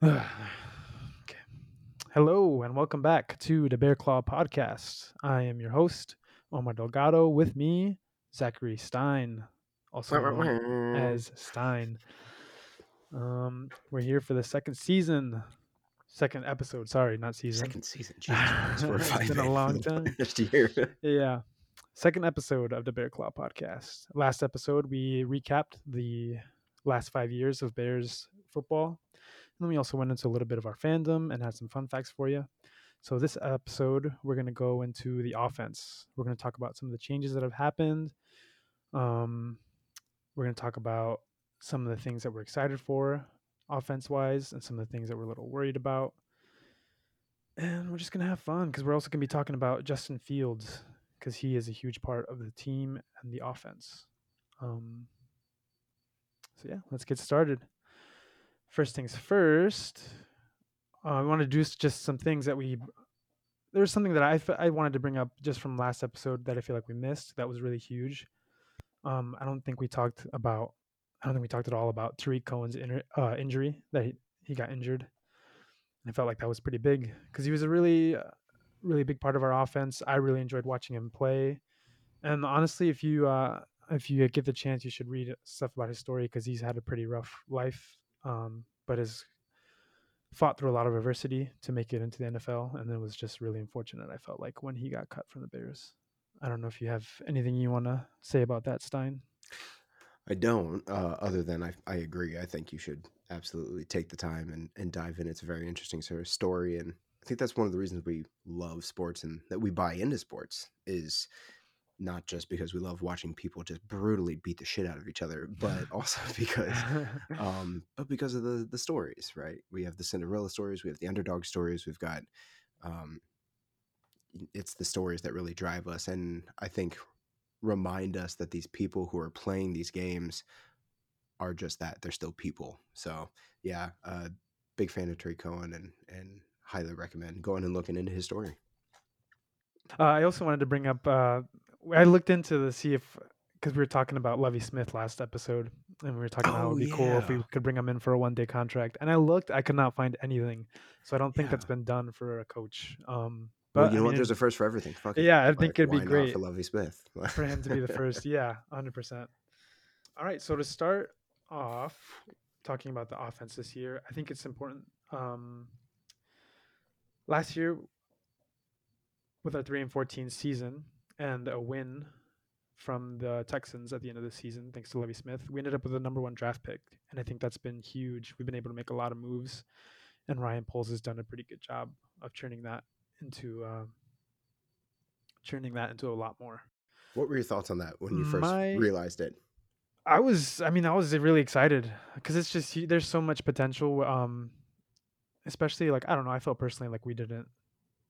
okay. Hello and welcome back to the Bear Claw Podcast. I am your host, Omar Delgado. With me, Zachary Stein, also known as Stein. Um, we're here for the second season, second episode. Sorry, not season. Second season. Jesus it's been a long time. Next year. Yeah, second episode of the Bear Claw Podcast. Last episode, we recapped the last five years of Bears football then we also went into a little bit of our fandom and had some fun facts for you. So this episode, we're going to go into the offense. We're going to talk about some of the changes that have happened. Um, we're going to talk about some of the things that we're excited for offense wise and some of the things that we're a little worried about. And we're just going to have fun because we're also going to be talking about Justin Fields because he is a huge part of the team and the offense. Um, so, yeah, let's get started first things first, uh, I want to do just some things that we. There's something that I, I wanted to bring up just from last episode that I feel like we missed. That was really huge. Um, I don't think we talked about. I don't think we talked at all about Tarik Cohen's in, uh, injury that he, he got injured. I felt like that was pretty big because he was a really, uh, really big part of our offense. I really enjoyed watching him play, and honestly, if you uh, if you get the chance, you should read stuff about his story because he's had a pretty rough life um, but has fought through a lot of adversity to make it into the NFL, and it was just really unfortunate. I felt like when he got cut from the Bears. I don't know if you have anything you want to say about that, Stein. I don't. Uh, other than I, I agree. I think you should absolutely take the time and, and dive in. It's a very interesting sort of story, and I think that's one of the reasons we love sports and that we buy into sports is not just because we love watching people just brutally beat the shit out of each other, but also because, um, but because of the the stories, right? We have the Cinderella stories, we have the underdog stories, we've got, um, it's the stories that really drive us, and I think remind us that these people who are playing these games are just that they're still people. So yeah, uh, big fan of Tarik Cohen, and and highly recommend going and looking into his story. Uh, I also wanted to bring up. Uh, I looked into to see if because we were talking about Lovie Smith last episode, and we were talking about it would be Oh, cool if we could bring him in for a one day contract. And I looked, I could not find anything, so I don't think that's been done for a coach. Um, Well, but you I know what? There's a first for everything. Fuck it. yeah, I Like, think it'd be great for Lovie Smith. for him to be the first. Yeah, hundred percent. All right, so to start off talking about the offense this year, I think it's important. Um, last year, with our three and fourteen season and a win from the Texans at the end of the season, thanks to Lovie Smith, we ended up with a number one draft pick, and I think that's been huge. We've been able to make a lot of moves, and Ryan Poles has done a pretty good job of turning that into uh, turning that into a lot more. What were your thoughts on that when you first My- realized it? I was, I mean, I was really excited because it's just there's so much potential. Um, especially like I don't know, I felt personally like we didn't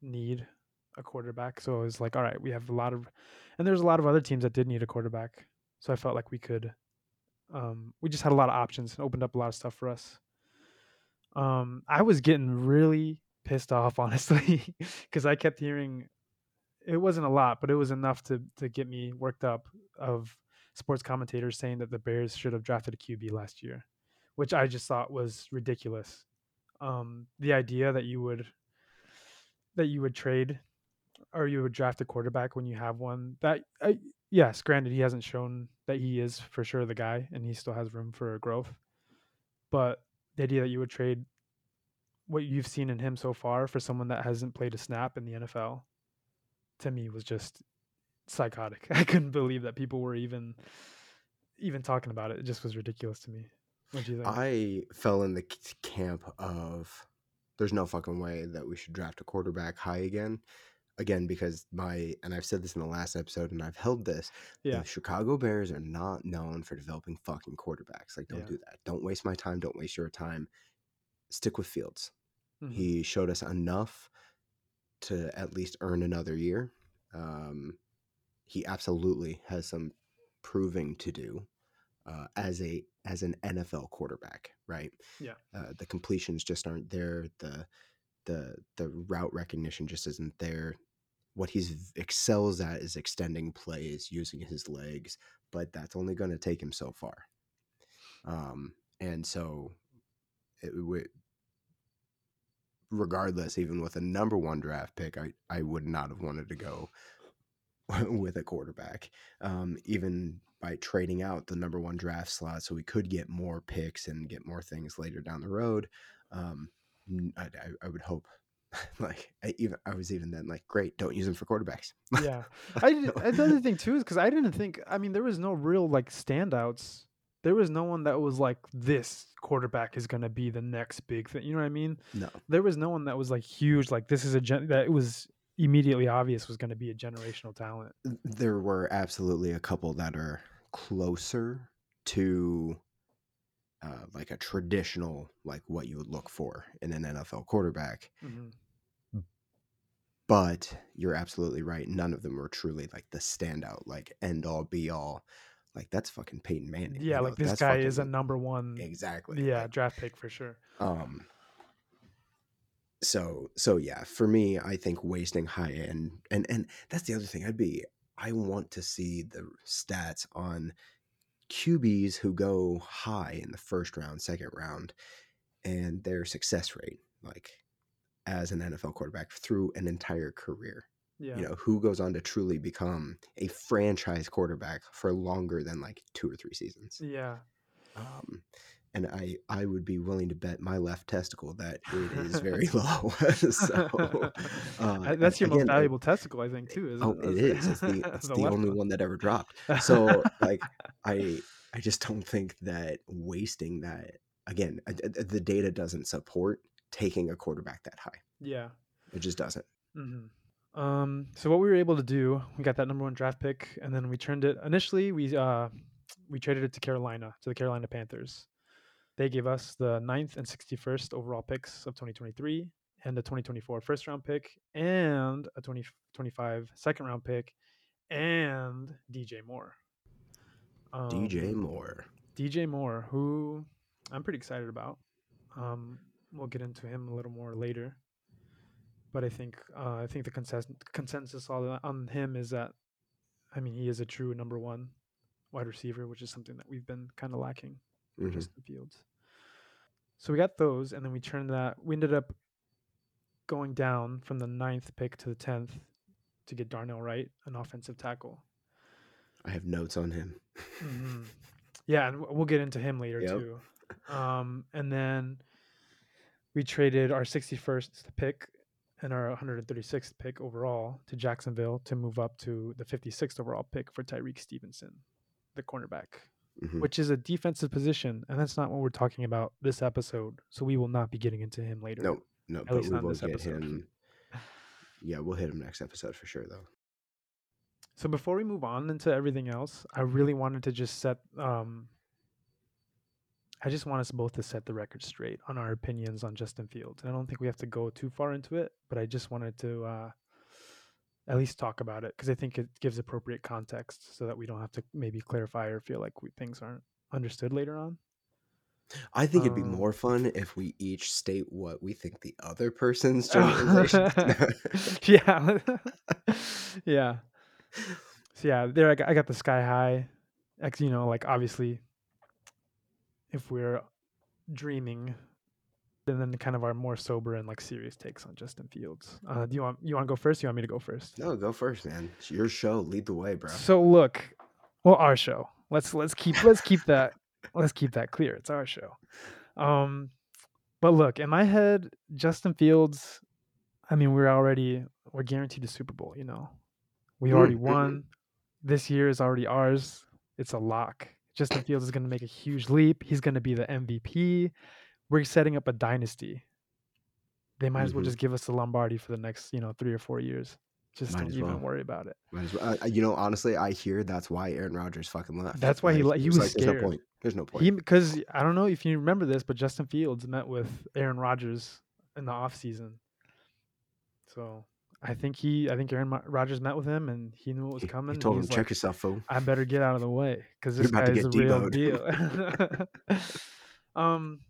need a quarterback, so it was like, all right, we have a lot of, and there's a lot of other teams that did need a quarterback, so I felt like we could, um, we just had a lot of options and opened up a lot of stuff for us. Um, I was getting really pissed off, honestly, because I kept hearing it wasn't a lot, but it was enough to to get me worked up of sports commentators saying that the Bears should have drafted a QB last year, which I just thought was ridiculous. Um, the idea that you would that you would trade or you would draft a quarterback when you have one that I, yes, granted he hasn't shown that he is for sure the guy and he still has room for growth, but the idea that you would trade what you've seen in him so far for someone that hasn't played a snap in the NFL to me was just psychotic. I couldn't believe that people were even even talking about it. It just was ridiculous to me. What do you think? I fell in the camp of there's no fucking way that we should draft a quarterback high again. Again, because my, and I've said this in the last episode and I've held this, yeah, the Chicago Bears are not known for developing fucking quarterbacks. Like, don't Yeah. do that. Don't waste my time. Don't waste your time. Stick with Fields. Mhm. He showed us enough to at least earn another year. Um, he absolutely has some proving to do uh, as a as an NFL quarterback, right? Yeah. Uh, the completions just aren't there. The the the route recognition just isn't there. What he's excels at is extending plays using his legs, but that's only going to take him so far. Um, and so it would regardless, even with a number one draft pick, I, I would not have wanted to go with a quarterback. Um, even by trading out the number one draft slot so we could get more picks and get more things later down the road. Um, I, I would hope like I even I was even then like, great, don't use them for quarterbacks. Yeah, I did, the other thing too is because I didn't think. I mean, there was no real like standouts. There was no one that was like this quarterback is going to be the next big thing. You know what I mean? no, There was no one that was like huge. Like this is a gen- that it was immediately obvious was going to be a generational talent. there were absolutely a couple that are closer to uh, like a traditional like what you would look for in an NFL quarterback. Mhm. But you're absolutely right. None of them were truly like the standout, like end all be all. Like that's fucking Peyton Manning. you Yeah, know, like this that's guy is a number one. exactly. Yeah, like, draft pick for sure. um so so yeah for me i think wasting high end and and that's the other thing i'd be i want to see the stats on qb's who go high in the first round second round and their success rate like as an nfl quarterback through an entire career Yeah. you know who goes on to truly become a franchise quarterback for longer than like two or three seasons Yeah. um, and I I would be willing to bet my left testicle that it is very low. so uh, That's your again, most I- valuable testicle, I think, too. Isn't oh, it? it is. It's the it's the, left only one that ever dropped. So like I I just don't think that wasting that again I- I- the data doesn't support taking a quarterback that high. Yeah. It just doesn't. hmm Um, so what we were able to do, we got that number one draft pick, and then we turned it. Initially, we uh, we traded it to Carolina, to the Carolina Panthers. They gave us the ninth and sixty first overall picks of 2023, and a 2024 first round pick, and a 2025 second round pick, and DJ Moore. DJ Um, Moore. DJ Moore, who I'm pretty excited about. Um, we'll get into him a little more later, but I think uh, I think the consensus consensus on on him is that, I mean, he is a true number one wide receiver, which is something that we've been kind of lacking Mhm. Justin Fields. So we got those, and then we turned that. We ended up going down from the ninth pick to the tenth to get Darnell Wright, an offensive tackle. I have notes on him. Mhm. Yeah, and we'll get into him later Yep. too. Um, and then we traded our 61st pick and our 136th pick overall to Jacksonville to move up to the 56th overall pick for Tyrique Stevenson, the cornerback, Mhm. which is a defensive position, and that's not what we're talking about this episode. So we will not be getting into him later. No, no, At but least we not will this get episode. him. Yeah, we'll hit him next episode for sure, though. So before we move on into everything else, I really wanted to just set um I just want us both to set the record straight on our opinions on Justin Fields. And I don't think we have to go too far into it, but I just wanted to uh at least talk about it because I think it gives appropriate context so that we don't have to maybe clarify or feel like we, things aren't understood later on. I think it'd be Um, more fun if we each state what we think the other person's generalization. yeah. yeah. So yeah, there I got, I got the sky high. Ex, you know, like obviously, if we're dreaming, and then kind of our more sober and like serious takes on Justin Fields. Uh, do you want you want to go first? You want me to go first? no, go first, man. It's your show. Lead the way, bro. So look, well, our show. Let's let's keep let's keep that let's keep that clear. It's our show. Um, but look, in my head, Justin Fields. I mean, we're already we're guaranteed a Super Bowl. You know, we already Mm, mhm. won. This year is already ours. It's a lock. Justin Fields is going to make a huge leap. He's going to be the MVP. We're setting up a dynasty. They might as well Mhm. just give us the Lombardi for the next, you know, three or four years. Just Might don't even well. worry about it. Might as well. I- you know, honestly, I hear that's why Aaron Rodgers fucking left. That's why he Like, he was like, There's no scared. point. There's no point. Because I don't know if you remember this, but Justin Fields met with Aaron Rodgers in the offseason. So I think he, I think Aaron Rodgers met with him, and he knew what was coming. He told him, he's check yourself, fool. I better get out of the way because this guy is the real deal. um,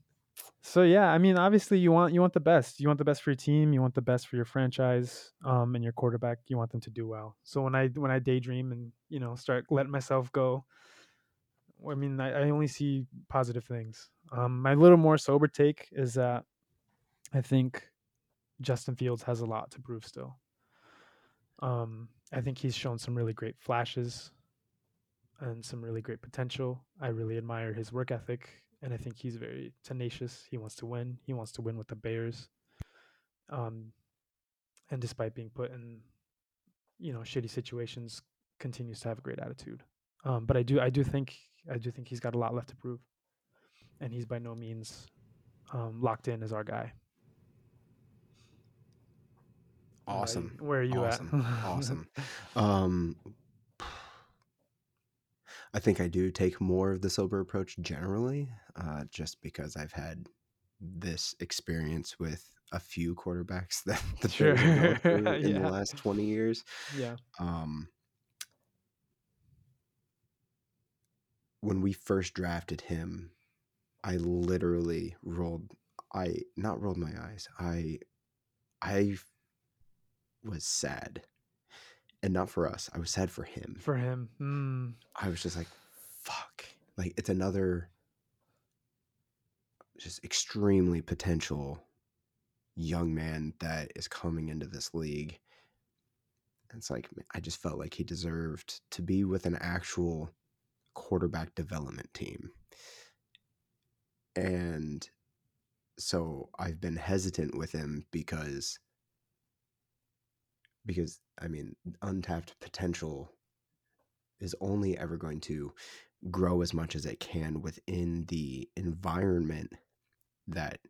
so yeah, I mean, obviously you want you want the best. You want the best for your team. You want the best for your franchise. Um, and your quarterback. You want them to do well. So when I when I daydream and you know start letting myself go, I mean, I, I only see positive things. Um, my little more sober take is that I think Justin Fields has a lot to prove still. Um, I think he's shown some really great flashes and some really great potential. I really admire his work ethic, and I think he's very tenacious. He wants to win. He wants to win with the Bears. Um, and despite being put in, you know, shitty situations, continues to have a great attitude. Um, but I do, I do think, I do think he's got a lot left to prove, and he's by no means um, locked in as our guy. Awesome. Where are you awesome. at? awesome. Um, I think I do take more of the sober approach generally, uh, just because I've had this experience with a few quarterbacks that the Sure. Bears have gone through in Yeah. the last 20 years. yeah. Um, when we first drafted him, I literally rolled I not rolled my eyes. I I was sad. And not for us. I was sad for him. For him. Mm, I was just like, fuck. Like it's another just extremely potential young man that is coming into this league. And it's like I just felt like he deserved to be with an actual quarterback development team. And so I've been hesitant with him because because I mean untapped potential is only ever going to grow as much as it can within the environment that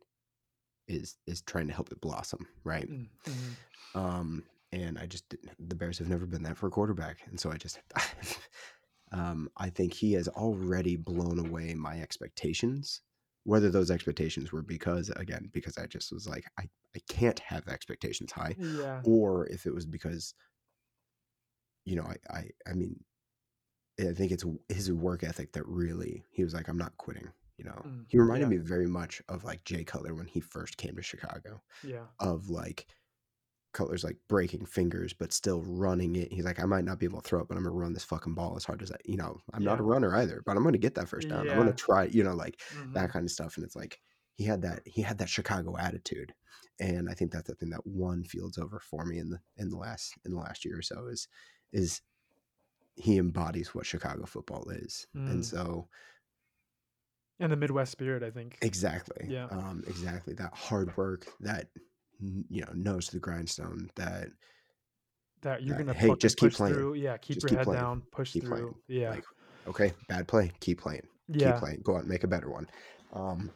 is is trying to help it blossom, right? mm, mhm. Um, and I just the Bears have never been that for a quarterback, and so I just, um, I think he has already blown away my expectations. Whether those expectations were because again because I just was like I I can't have expectations high, Yeah. or if it was because you know I I, I mean I think it's his work ethic that really he was like I'm not quitting. You know, Mm, he reminded yeah. me very much of like Jay Cutler when he first came to Chicago Yeah. of like Cutler's like breaking fingers, but still running it. He's like, I might not be able to throw it, but I'm gonna run this fucking ball as hard as I, you know, I'm not a runner either, but I'm gonna get that first down. I'm gonna try, you know, like mhm. that kind of stuff. And it's like he had that he had that Chicago attitude, and I think that's the thing that won Fields over for me in the in the last in the last year or so is is he embodies what Chicago football is, Mm. and so And the Midwest spirit, I think. exactly, Yeah. um, exactly that hard work that you know nose to the grindstone that that you're that, gonna hey, just keep playing. through. Yeah, keep Just your keep head playing. down, push Keep through. playing. Yeah. Like, okay, bad play, keep playing. yeah. keep playing, go out and make a better one. Um,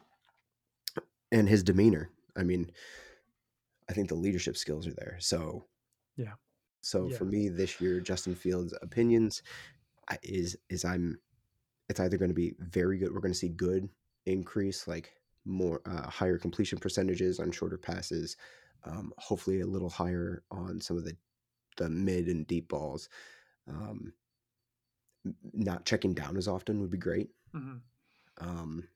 and his demeanor, I mean, I think the leadership skills are there. So, Yeah. So Yeah. for me this year, Justin Fields' opinions is is I'm, it's either going to be very good. We're going to see good increase, like more uh, higher completion percentages on shorter passes. Um, hopefully, a little higher on some of the the mid and deep balls. Um, not checking down as often would be great hmm um,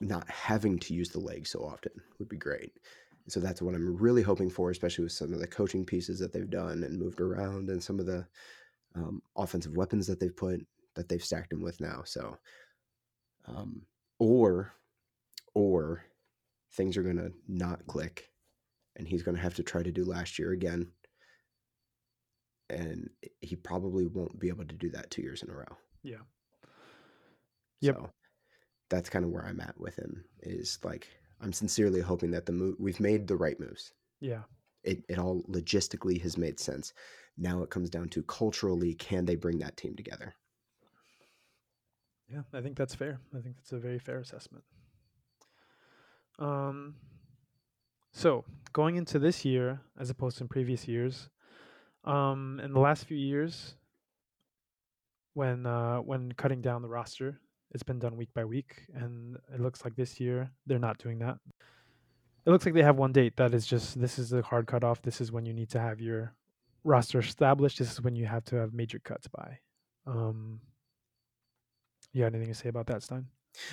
not having to use the leg so often would be great. So that's what I'm really hoping for, especially with some of the coaching pieces that they've done and moved around, and some of the um, offensive weapons that they've put that they've stacked him with now. So, um, or or things are gonna not click, and he's gonna have to try to do last year again, and he probably won't be able to do that two years in a row. Yeah. Yep. So that's kind of where I'm at with him. Is like I'm sincerely hoping that the move we've made the right moves. Yeah. It it all logistically has made sense. Now it comes down to culturally, can they bring that team together? Yeah. I think that's fair. I think that's a very fair assessment. Um. So going into this year, as opposed to in previous years, um, in the last few years, when uh, when cutting down the roster, it's been done week by week, and it looks like this year they're not doing that. It looks like they have one date that is just this is the hard cutoff. This is when you need to have your roster established. This is when you have to have major cuts by. Um, you got anything to say about that, Stein?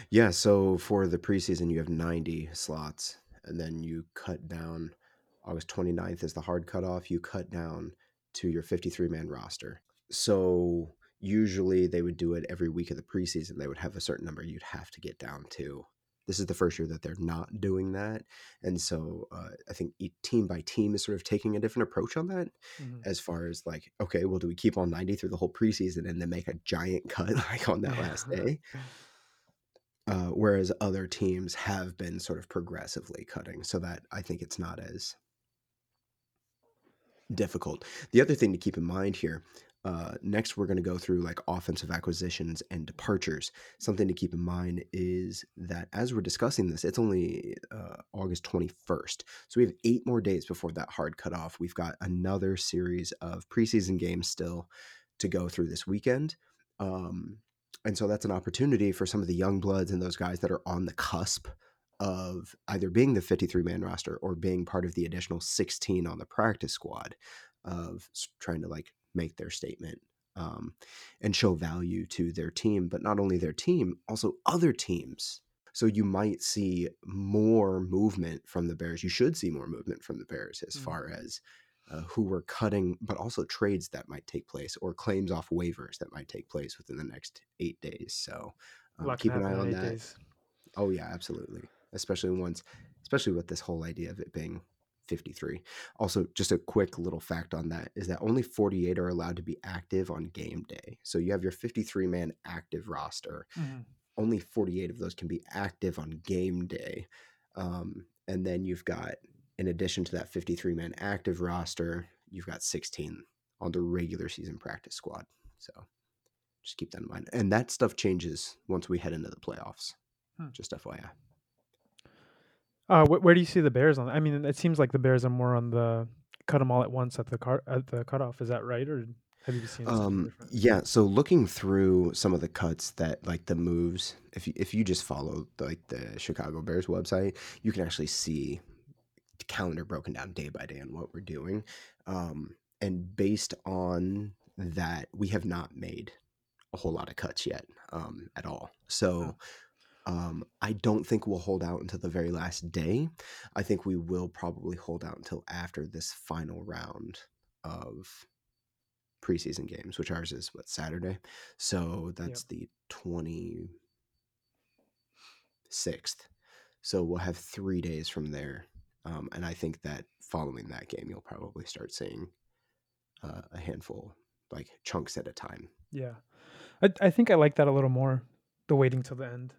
Yeah, so for the preseason you have 90 slots and then you cut down August 29th is the hard cutoff. You cut down to your 53 man roster. So usually they would do it every week of the preseason. They would have a certain number you'd have to get down to This is the first year that they're not doing that, and so uh, I think team by team is sort of taking a different approach on that. Mm-hmm. As far as like, okay, well, do we keep on ninety through the whole preseason and then make a giant cut like on that last day? Uh, whereas other teams have been sort of progressively cutting, so that I think it's not as difficult. The other thing to keep in mind here uh, next, we're going to go through like offensive acquisitions and departures. Something to keep in mind is that as we're discussing this, it's only uh, August 21st. So we have eight more days before that hard cutoff. We've got another series of preseason games still to go through this weekend. Um, and so that's an opportunity for some of the young bloods and those guys that are on the cusp of either being the 53 man roster or being part of the additional 16 on the practice squad of trying to like make their statement um, and show value to their team, but not only their team, also other teams. So you might see more movement from the Bears. You should see more movement from the Bears as mm-hmm. far as uh, who we're cutting, but also trades that might take place or claims off waivers that might take place within the next eight days. So um, keep an eye on that. Days. Oh yeah, absolutely. Especially once, especially with this whole idea of it being 53. Also, just a quick little fact on that is that only 48 are allowed to be active on game day. So you have your 53 man active roster. Mm-hmm. Only 48 of those can be active on game day. Um, and then you've got, in addition to that 53 man active roster, you've got 16 on the regular season practice squad. So just keep that in mind. And that stuff changes once we head into the playoffs. Hmm. Just FYI. Uh, wh- where do you see the Bears on? I mean, it seems like the Bears are more on the cut them all at once at the car at the cutoff. Is that right, or have you seen? Um, yeah. So looking through some of the cuts that like the moves, if you, if you just follow like the Chicago Bears website, you can actually see calendar broken down day by day on what we're doing. Um, and based on that, we have not made a whole lot of cuts yet um, at all. So. Oh um, I don't think we'll hold out until the very last day. I think we will probably hold out until after this final round of preseason games, which ours is what Saturday. So that's yep. the twenty sixth. So we'll have three days from there, um, and I think that following that game, you'll probably start seeing uh, a handful, like chunks at a time. Yeah, I, I think I like that a little more. The waiting till the end.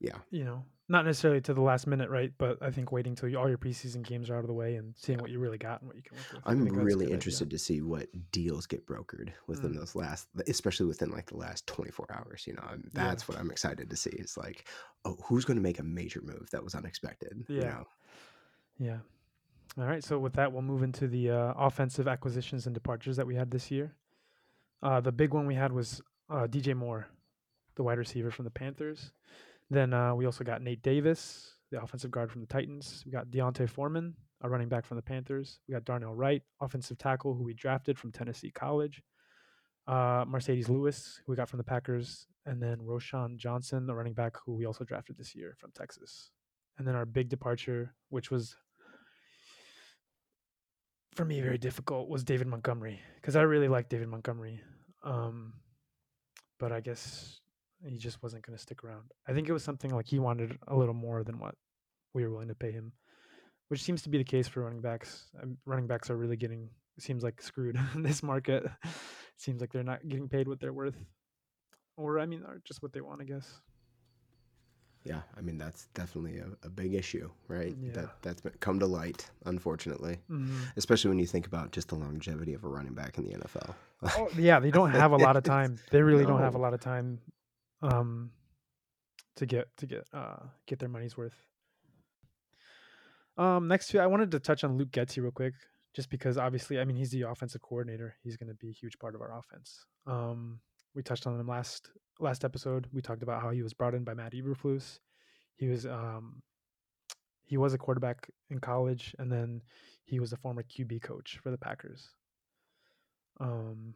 Yeah. You know, not necessarily to the last minute, right? But I think waiting till all your preseason games are out of the way and seeing what you really got and what you can work with. I'm really interested idea. to see what deals get brokered within mm. those last, especially within like the last 24 hours. You know, that's yeah. what I'm excited to see. Is like, oh, who's going to make a major move that was unexpected? Yeah. You know? Yeah. All right. So with that, we'll move into the uh, offensive acquisitions and departures that we had this year. Uh, the big one we had was uh, DJ Moore, the wide receiver from the Panthers. Then uh, we also got Nate Davis, the offensive guard from the Titans. We got D'Onta Foreman, a running back from the Panthers. We got Darnell Wright, offensive tackle, who we drafted from Tennessee College. Uh, Marcedes Lewis, who we got from the Packers, and then Roschon Johnson, the running back who we also drafted this year from Texas. And then our big departure, which was for me very difficult, was David Montgomery because I really like David Montgomery. Um, but I guess he just wasn't going to stick around. I think it was something like he wanted a little more than what we were willing to pay him, which seems to be the case for running backs. Um, running backs are really getting seems like screwed in this market. seems like they're not getting paid what they're worth, or I mean, or just what they want, I guess. Yeah, I mean that's definitely a, a big issue, right? Yeah. That that's come to light, unfortunately, mm-hmm. especially when you think about just the longevity of a running back in the NFL. oh, yeah, they don't have a lot of time. They really no. don't have a lot of time um, to get to get uh, get their money's worth. Um, next to I wanted to touch on Luke Getsy real quick, just because obviously, I mean, he's the offensive coordinator. He's going to be a huge part of our offense. Um, we touched on him last last episode. We talked about how he was brought in by Matt Eberflus. He was um, he was a quarterback in college, and then he was a former QB coach for the Packers. Um,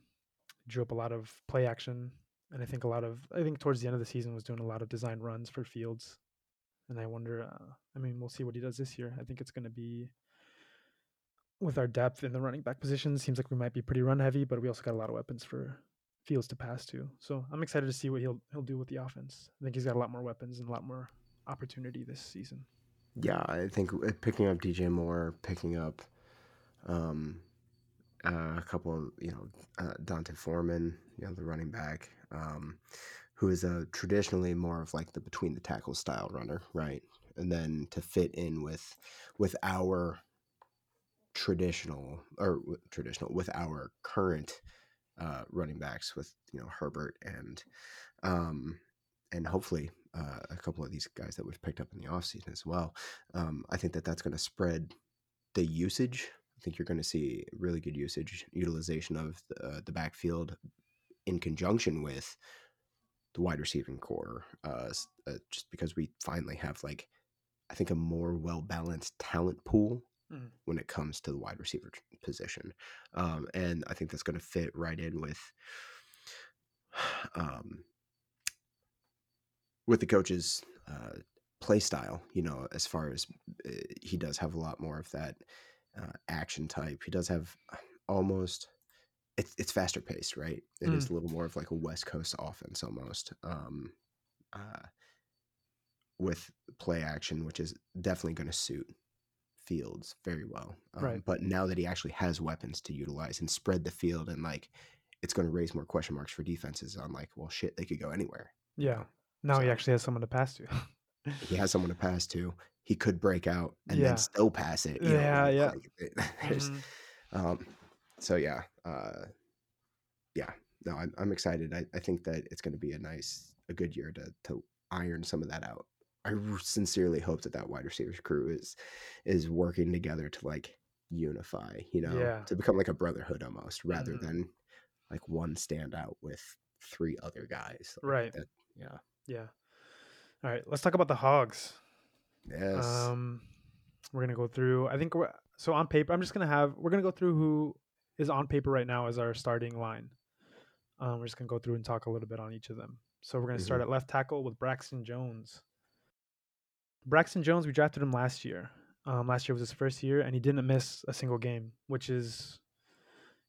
drew up a lot of play action and I think a lot of I think towards the end of the season was doing a lot of design runs for Fields, and I wonder. Uh, I mean, we'll see what he does this year. I think it's going to be with our depth in the running back position. Seems like we might be pretty run heavy, but we also got a lot of weapons for Fields to pass to. So I'm excited to see what he'll he'll do with the offense. I think he's got a lot more weapons and a lot more opportunity this season. Yeah, I think uh, picking up DJ Moore, picking up um, uh, a couple of you know uh, D'Onta Foreman, you know the running back, um, who is a traditionally more of like the between the tackle style runner, right? And then to fit in with with our traditional or traditional with our current uh, running backs with you know Herbert and um, and hopefully uh, a couple of these guys that we've picked up in the offseason as well. Um, I think that that's going to spread the usage. I think you're going to see really good usage utilization of the, uh, the backfield in conjunction with the wide receiving corps, uh, uh, just because we finally have like I think a more well balanced talent pool Mm. when it comes to the wide receiver position, um, and I think that's going to fit right in with um, with the coach's uh, play style. You know, as far as uh, he does have a lot more of that uh, action type. He does have almost. It's, it's faster paced, right? It mm. is a little more of like a West Coast offense almost, um, uh, with play action, which is definitely going to suit Fields very well. Um, right. But now that he actually has weapons to utilize and spread the field, and like, it's going to raise more question marks for defenses on like, well, shit, they could go anywhere. Yeah. Now so, he actually has someone to pass to. he has someone to pass to. He could break out and yeah. then still pass it. You yeah, know, yeah. Like, mm-hmm. um, so yeah, uh, yeah. No, I'm, I'm excited. I, I think that it's going to be a nice, a good year to to iron some of that out. I sincerely hope that that wide receivers crew is is working together to like unify, you know, yeah. to become like a brotherhood almost, rather mm-hmm. than like one stand out with three other guys. Like right. That, yeah. Yeah. All right. Let's talk about the Hogs. Yes. Um, we're gonna go through. I think we're so on paper. I'm just gonna have. We're gonna go through who is on paper right now as our starting line. Um, we're just gonna go through and talk a little bit on each of them. So we're gonna mm-hmm. start at left tackle with Braxton Jones. Braxton Jones, we drafted him last year. Um, last year was his first year, and he didn't miss a single game, which is,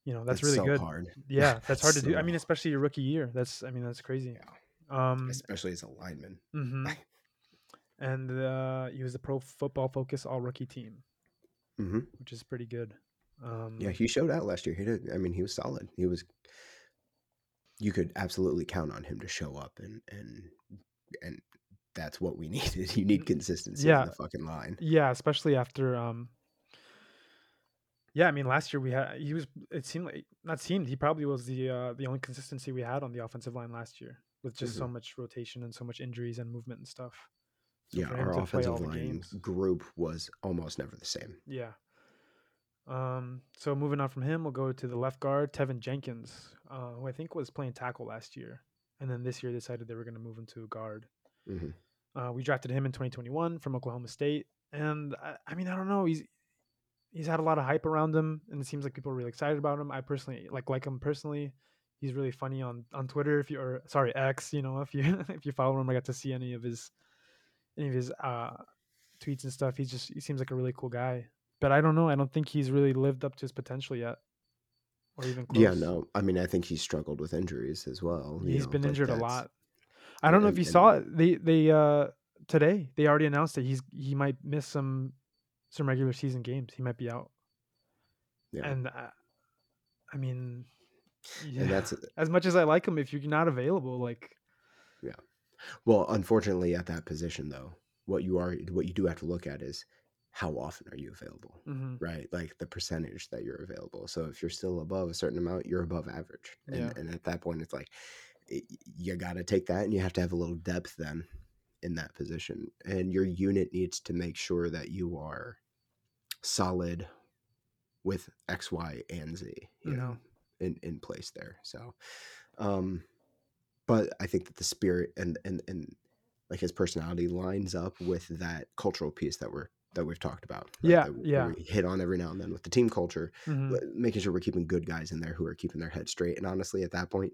you know, that's, that's really so good. Hard. Yeah, that's hard to so do. I mean, especially your rookie year. That's, I mean, that's crazy. Yeah. Um, especially as a lineman. Mm-hmm. and uh, he was the Pro Football Focus All Rookie Team, mm-hmm. which is pretty good. Um, yeah, he showed out last year. He did. I mean, he was solid. He was. You could absolutely count on him to show up and and and that's what we needed. You need consistency yeah. in the fucking line. Yeah, especially after um yeah, I mean last year we had he was it seemed like not seemed he probably was the uh the only consistency we had on the offensive line last year with just mm-hmm. so much rotation and so much injuries and movement and stuff. So yeah, our offensive line group was almost never the same. Yeah. Um, so moving on from him, we'll go to the left guard, Teven Jenkins, uh, who I think was playing tackle last year, and then this year decided they were going to move him to guard. Mm-hmm. Uh, we drafted him in 2021 from Oklahoma State, and I, I, mean, I don't know, he's he's had a lot of hype around him, and it seems like people are really excited about him. I personally like like him personally. He's really funny on on Twitter. If you or sorry X, you know, if you if you follow him, I got to see any of his any of his uh, tweets and stuff. He's just he seems like a really cool guy. But I don't know. I don't think he's really lived up to his potential yet, or even close. Yeah, no. I mean, I think he's struggled with injuries as well. He's know, been injured a lot. I don't know if you saw it. They they uh today they already announced that he's he might miss some some regular season games. He might be out. Yeah. And uh, I mean, yeah, and that's as much as I like him. If you're not available, like, yeah. Well, unfortunately, at that position though, what you are what you do have to look at is how often are you available, mm-hmm. right? Like the percentage that you're available. So if you're still above a certain amount, you're above average, and yeah. and at that point, it's like you got to take that and you have to have a little depth then in that position and your unit needs to make sure that you are solid with x y and z you mm-hmm. know in in place there so um but i think that the spirit and and and like his personality lines up with that cultural piece that we're that we've talked about right? yeah that, yeah we hit on every now and then with the team culture mm-hmm. making sure we're keeping good guys in there who are keeping their head straight and honestly at that point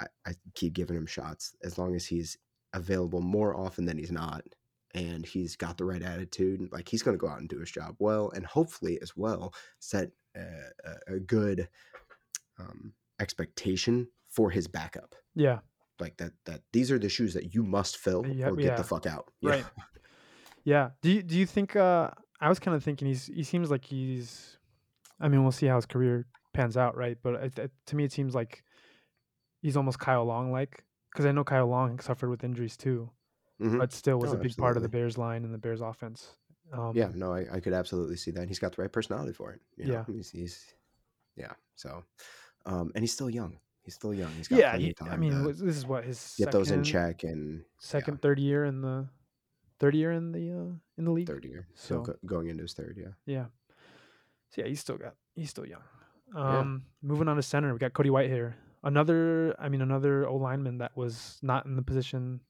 I, I keep giving him shots as long as he's available more often than he's not and he's got the right attitude like he's going to go out and do his job well and hopefully as well set a, a good um, expectation for his backup yeah like that that these are the shoes that you must fill Yeah, or get yeah. the fuck out. Yeah. Right. Yeah. Do you do you think uh I was kind of thinking he's he seems like he's I mean, we'll see how his career pans out, right? But it, it- to me it seems like he's almost Kyle Long like cuz I know Kyle Long suffered with injuries too, Mhm. but still was Oh, a big part of the. Bears line and the Bears offense. Um Yeah, no, I, I could absolutely see that. He's got the right personality for it. You know? Yeah. He's, he's yeah. So um and he's still young. He's still young. He's got Yeah, plenty he, of time I mean, this is what his get those in check and second, third year in the third year in the uh in the league. third year. So, So- going into his third, yeah. Yeah. So yeah, he's still got he's still young. Yeah. Um moving on to center, we got Cody Whitehair. Another I mean another O lineman that was not in the position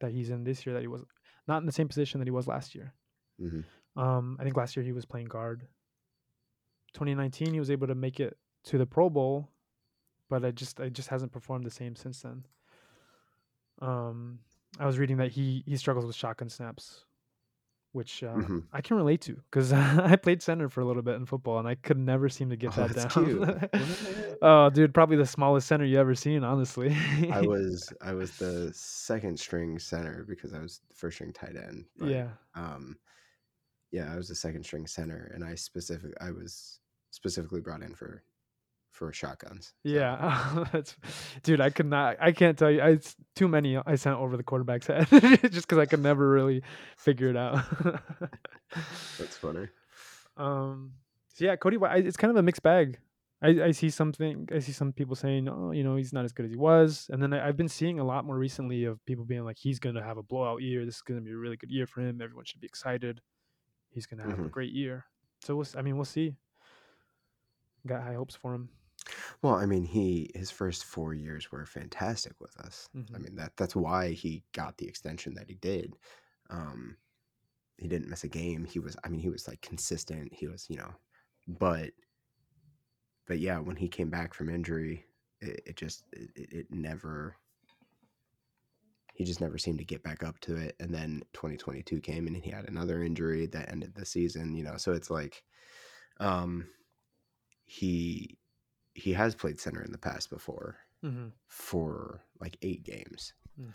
that he's in this year that he was not in the same position that he was last year. hmm Um I think last year he was playing guard. 2019 he was able to make it to the Pro Bowl, but I just I just hasn't performed the same since then. Um I was reading that he he struggles with shotgun snaps, which uh, Mhm. I can relate to because I played center for a little bit in football and I could never seem to get Oh, that down. oh, dude, probably the smallest center you ever seen, honestly. I was I was the second string center because I was the first string tight end. but, yeah, Um yeah, I was the second string center and I specific I was specifically brought in for for shotguns. so- yeah. That's, dude, I could not. I can't tell you. I, it's too many I sent over the quarterback's head just because I could never really figure it out. That's funny. Um. So yeah, Cody. I- It's kind of a mixed bag. I, I see something. I see some people saying, "Oh, you know, he's not as good as he was," and then I, I've been seeing a lot more recently of people being like, "He's gonna have a blowout year. This is gonna be a really good year for him. Everyone should be excited. He's gonna have a Mhm. great year." So we'll. I mean, we'll see. Got high hopes for him. Well, I mean, he his first four years were fantastic with us. I Mhm. mean that that's why he got the extension that he did. Um, he didn't miss a game. He was, I mean, he was like consistent. He was, you know, but but yeah, when he came back from injury, it, it just it, it it never. He just never seemed to get back up to it. And then 2022 came and he had another injury that ended the season, you know. So it's like um he he has played center in the past before Mm-hmm. for like eight games, Mhm.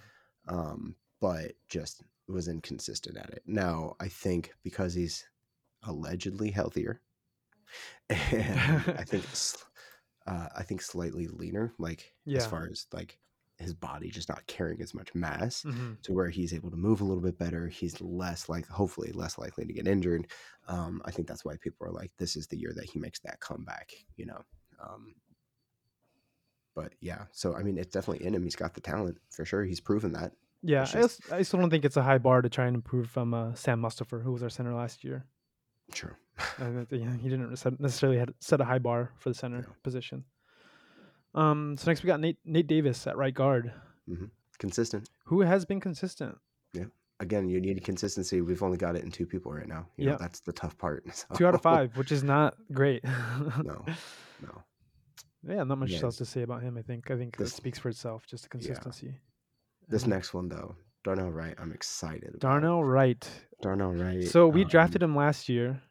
um, but just was inconsistent at it. Now I think because he's allegedly healthier, and I think uh, I think slightly leaner, like as far as like his body just not carrying as much mass Mm-hmm. to where he's able to move a little bit better. He's less like, hopefully, less likely to get injured. Um, I think that's why people are like, this is the year that he makes that comeback, you know. Um, but yeah, so I mean, it's definitely in him. He's got the talent for sure. He's proven that. Yeah, I, just- also, I still don't think it's a high bar to try and improve from uh, Sam Mustipher, who was our center last year. Sure. And that, yeah, he didn't necessarily had set a high bar for the center Yeah. position. Um, so next we got Nate Nate Davis at right guard, Consistent. who has been consistent. Yeah. Again, you need consistency. We've only got it in two people right now. You know, Yeah. that's the tough part. Two out of five, which is not great. No, no. Yeah, not much Yeah, else to say about him. I think. I think this- it speaks for itself. Just the consistency. This And next one, though, Darnell Wright, I'm excited. about. Darnell Wright. Darnell Wright. So we um, drafted him last year,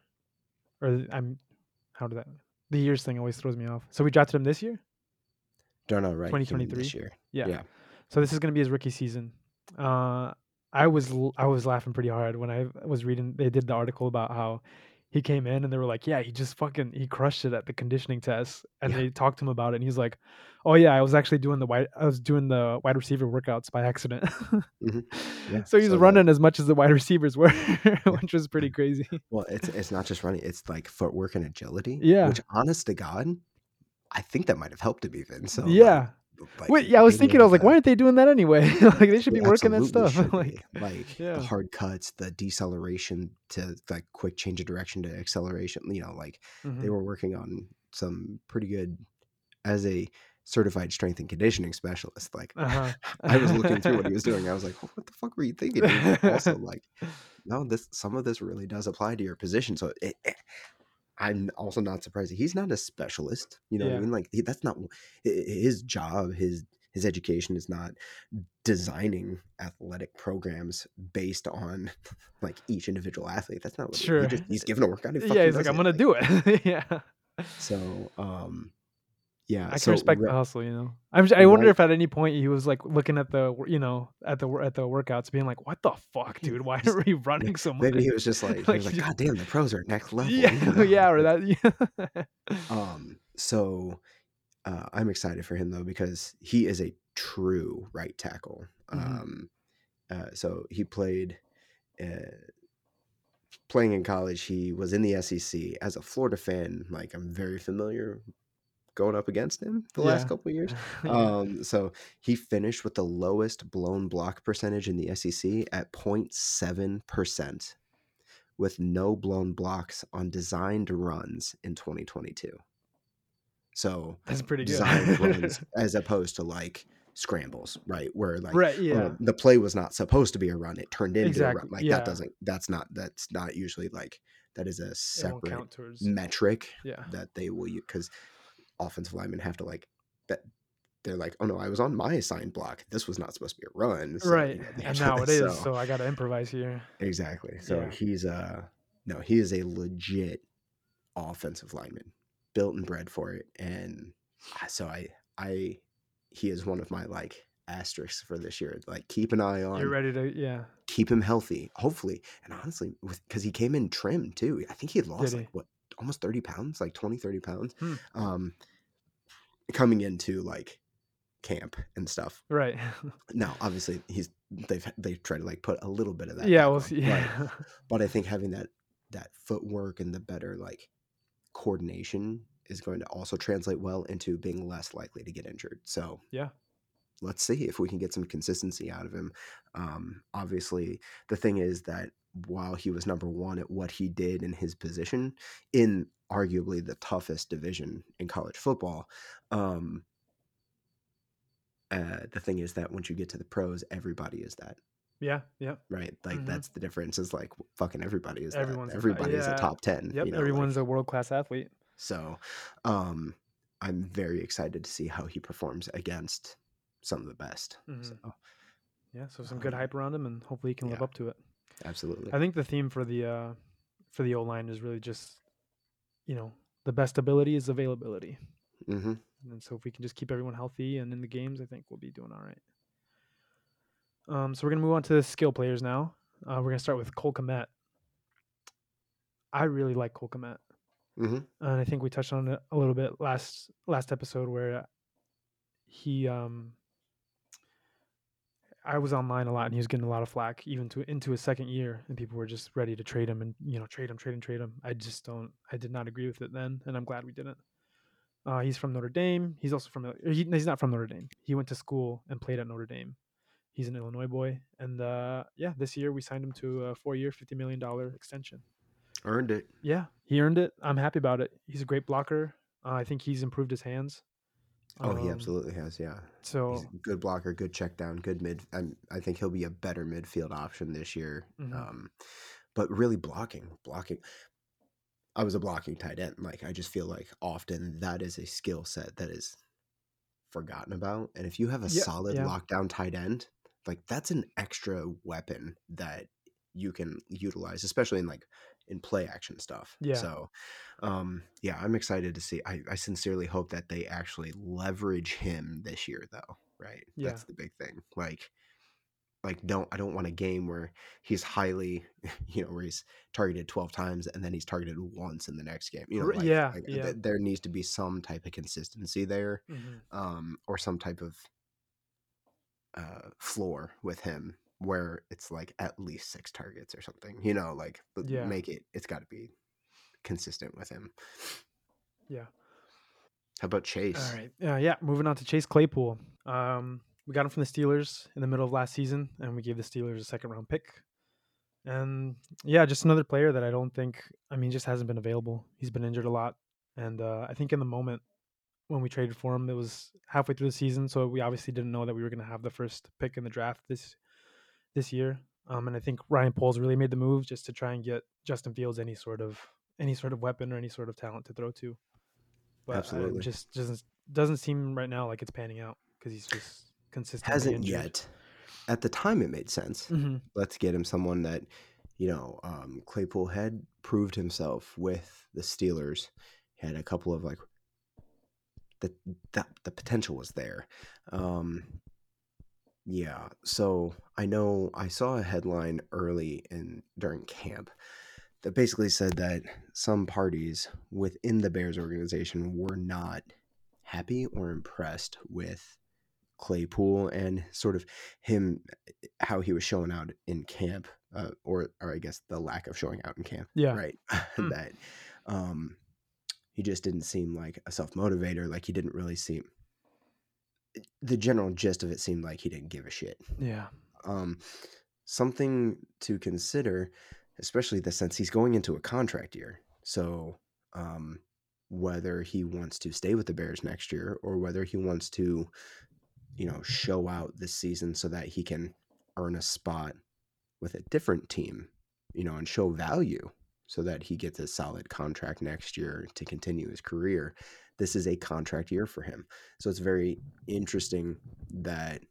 or I'm. How did that? The years thing always throws me off. So we drafted him this year. Darnell Wright 2023? this year. Yeah. Yeah. So this is going to be his rookie season. Uh, I was I was laughing pretty hard when I was reading. They did the article about how he came in and they were like, "Yeah, he just fucking he crushed it at the conditioning test." And Yeah. they talked to him about it, and he's like, "Oh yeah, I was actually doing the wide I was doing the wide receiver workouts by accident." Mhm. Yeah, So he's so that- running as much as the wide receivers were, which was pretty crazy. Well, it's it's not just running; it's like footwork and agility. Yeah. Which, honest to God, I think that might have helped him even. So, yeah. Like, Wait, yeah, I was thinking, I was like, to- why aren't they doing that anyway? like they should be working that stuff. like, like yeah. the hard cuts, the deceleration to like quick change of direction to acceleration. You know, like mhm. they were working on some pretty good as a certified strength and conditioning specialist. Like Uh-huh. I was looking through what he was doing. I was like, what the fuck were you thinking? dude?" Also, like, no, this some of this really does apply to your position. So it, it- I'm also not surprised he's not a specialist. You know what I mean? Like he, that's not his job. His his education is not designing athletic programs based on like each individual athlete. That's not what Sure. he just, he's given a workout. yeah, he's like, I'm it." gonna do it. yeah. So, um, Yeah, I can respect ri the hustle, you know. I'm I wonder right if at any point he was, like, looking at the you know, at the at the workouts being like, "What the fuck, dude? Why are we running so much?" maybe he was just like he Like, was like, "God damn, the pros are next level," Yeah, you know? yeah, or that yeah. um, so, uh, I'm excited for him, though, because he is a true right tackle. Mhm. Um, uh, so he played, uh playing in college, he was in the SEC. As a Florida fan, like, I'm very familiar going up against him the last couple of years. Yeah. Um, so he finished with the lowest blown block percentage in the SEC at 0.7% with no blown blocks on designed runs in 2022. So, That's pretty good. designed runs as opposed to, like, scrambles, right? Where, like, Right, oh, yeah. the play was not supposed to be a run, it turned into a run. Exactly, Like, that doesn't that's not that's not usually, like that is a separate metric yeah. that they will use because offensive linemen have to, like that they're like, "Oh, no, I was on my assigned block. This was not supposed to be a run." So, Right, you know, and now it is, so so I gotta improvise here. Exactly. So Yeah. he's, uh no, he is a legit offensive lineman, built and bred for it, and so I I he is one of my, like, asterisks for this year. Like, keep an eye on. You're ready to yeah. keep him healthy, hopefully, and honestly, because he came in trim too. I think he had Did lost, he? like, what, almost 30 pounds, like 20, 30 pounds, Hmm. um, coming into, like, camp and stuff. Right. Now, obviously, he's they've they've tried to, like, put a little bit of that Yeah, we'll see. but Yeah. but I think having that that footwork and the better, like, coordination is going to also translate well into being less likely to get injured. So Yeah. Let's see if we can get some consistency out of him. Um, obviously, the thing is that while he was number 1 at what he did in his position in arguably the toughest division in college football, um uh, the thing is that once you get to the pros, everybody is that, Yeah, yep. right? Like, Mhm. that's the difference is, like, fucking everybody is that. Everyone's a fa Everybody is a top 10, Yep, you know, everyone's like a world-class athlete. so, um, I'm very excited to see how he performs against some of the best. So, Mhm. Yeah, so some good um hype around him, and hopefully he can live Yeah. up to it. Absolutely. I think the theme for the, uh for the O-line is really just, you know, the best ability is availability. Mhm. And so if we can just keep everyone healthy and in the games, I think we'll be doing alright. Um, so we're gonna move on to the skill players now. Uh, we're gonna start with Cole Kmet. I really like Cole Kmet. Mhm. And I think we touched on it a little bit last last episode where he, um I was online a lot, and he was getting a lot of flack even to into his 2nd year, and people were just ready to trade him and, you know, trade him, trade him, trade him. I just don't I did not agree with it then, and I'm glad we didn't. Uh, he's from Notre Dame. He's also from, uh he he's not from Notre Dame. He went to school and played at Notre Dame. He's an Illinois boy, and, uh, yeah, this year we signed him to a 4-year, $50 million extension. Earned it. Yeah, he earned it. I'm happy about it. He's a great blocker. Uh, I think he's improved his hands. Oh, he Um, absolutely has, yeah. He's so a good blocker, good check down, good mid I'm I think he'll be a better midfield option this year. Mhm. Um, but really blocking blocking I was a blocking tight end, like, I just feel like often that is a skill set that is forgotten about, and if you have a Yeah, solid yeah. lockdown tight end, like, that's an extra weapon that you can utilize, especially in, like, in play action stuff. Yeah. So, um, yeah, I'm excited to see. I I sincerely hope that they actually leverage him this year, though, right? Yeah. That's the big thing. Like like, don't I don't want a game where he's highly you know, where he's targeted 12 times and then he's targeted once in the next game. You know, like yeah, like, yeah. th there needs to be some type of consistency there, Mhm. um, or some type of uh, floor with him where it's, like, at least 6 targets or something, you know, like, Yeah. make it it's gotta be consistent with him. Yeah. How about Chase? Alright. Uh, yeah, moving on to Chase Claypool. Um, we got him from the Steelers in the middle of last season, and we gave the Steelers a second round pick. And yeah, just another player that I don't think I mean, just hasn't been available. He's been injured a lot, and, uh, I think in the moment when we traded for him, it was halfway through the season, so we obviously didn't know that we were gonna have the first pick in the draft this this year. Um, and I think Ryan Poles really made the move just to try and get Justin Fields any sort of any sort of weapon or any sort of talent to throw to. But, um, Absolutely. just doesn't doesn't seem right now like it's panning out because he's just consistently Hasn't injured. yet. At the time, it made sense. Mhm. Let's get him someone that, you know, um, Claypool had proved himself with the Steelers. Had a couple of, like that that the potential was there. Um, yeah. So I know I saw a headline early in during camp that basically said that some parties within the Bears organization were not happy or impressed with Claypool and sort of him how he was showing out in camp, uh, or or I guess the lack of showing out in camp. Yeah. Right. Hmm. that um, he just didn't seem like a self motivator. Like he didn't really seem. The general gist of it seemed like he didn't give a shit. Yeah. Um, something to consider, especially the sense he's going into a contract year. So, um, whether he wants to stay with the Bears next year or whether he wants to, you know, show out this season so that he can earn a spot with a different team, you know, and show value so that he gets a solid contract next year to continue his career. This is a contract year for him. So it's very interesting that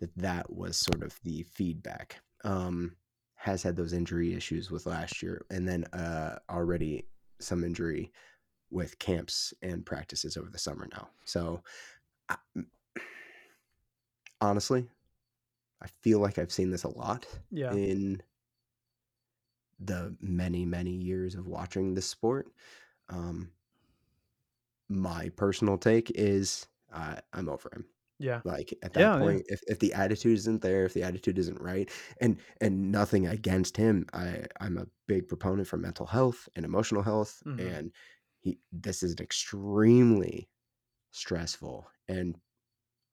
that that was sort of the feedback. Um, has had those injury issues with last year, and then uh, already some injury with camps and practices over the summer now. So, I, honestly, I feel like I've seen this a lot Yeah. in the many many years of watching this sport. Um, my personal take is uh, I'm over him. Yeah. Like at that Yeah, yeah. point, if, if the attitude isn't there, if the attitude isn't right, and and nothing against him, I I'm a big proponent for mental health and emotional health, Mhm. and he this is an extremely stressful and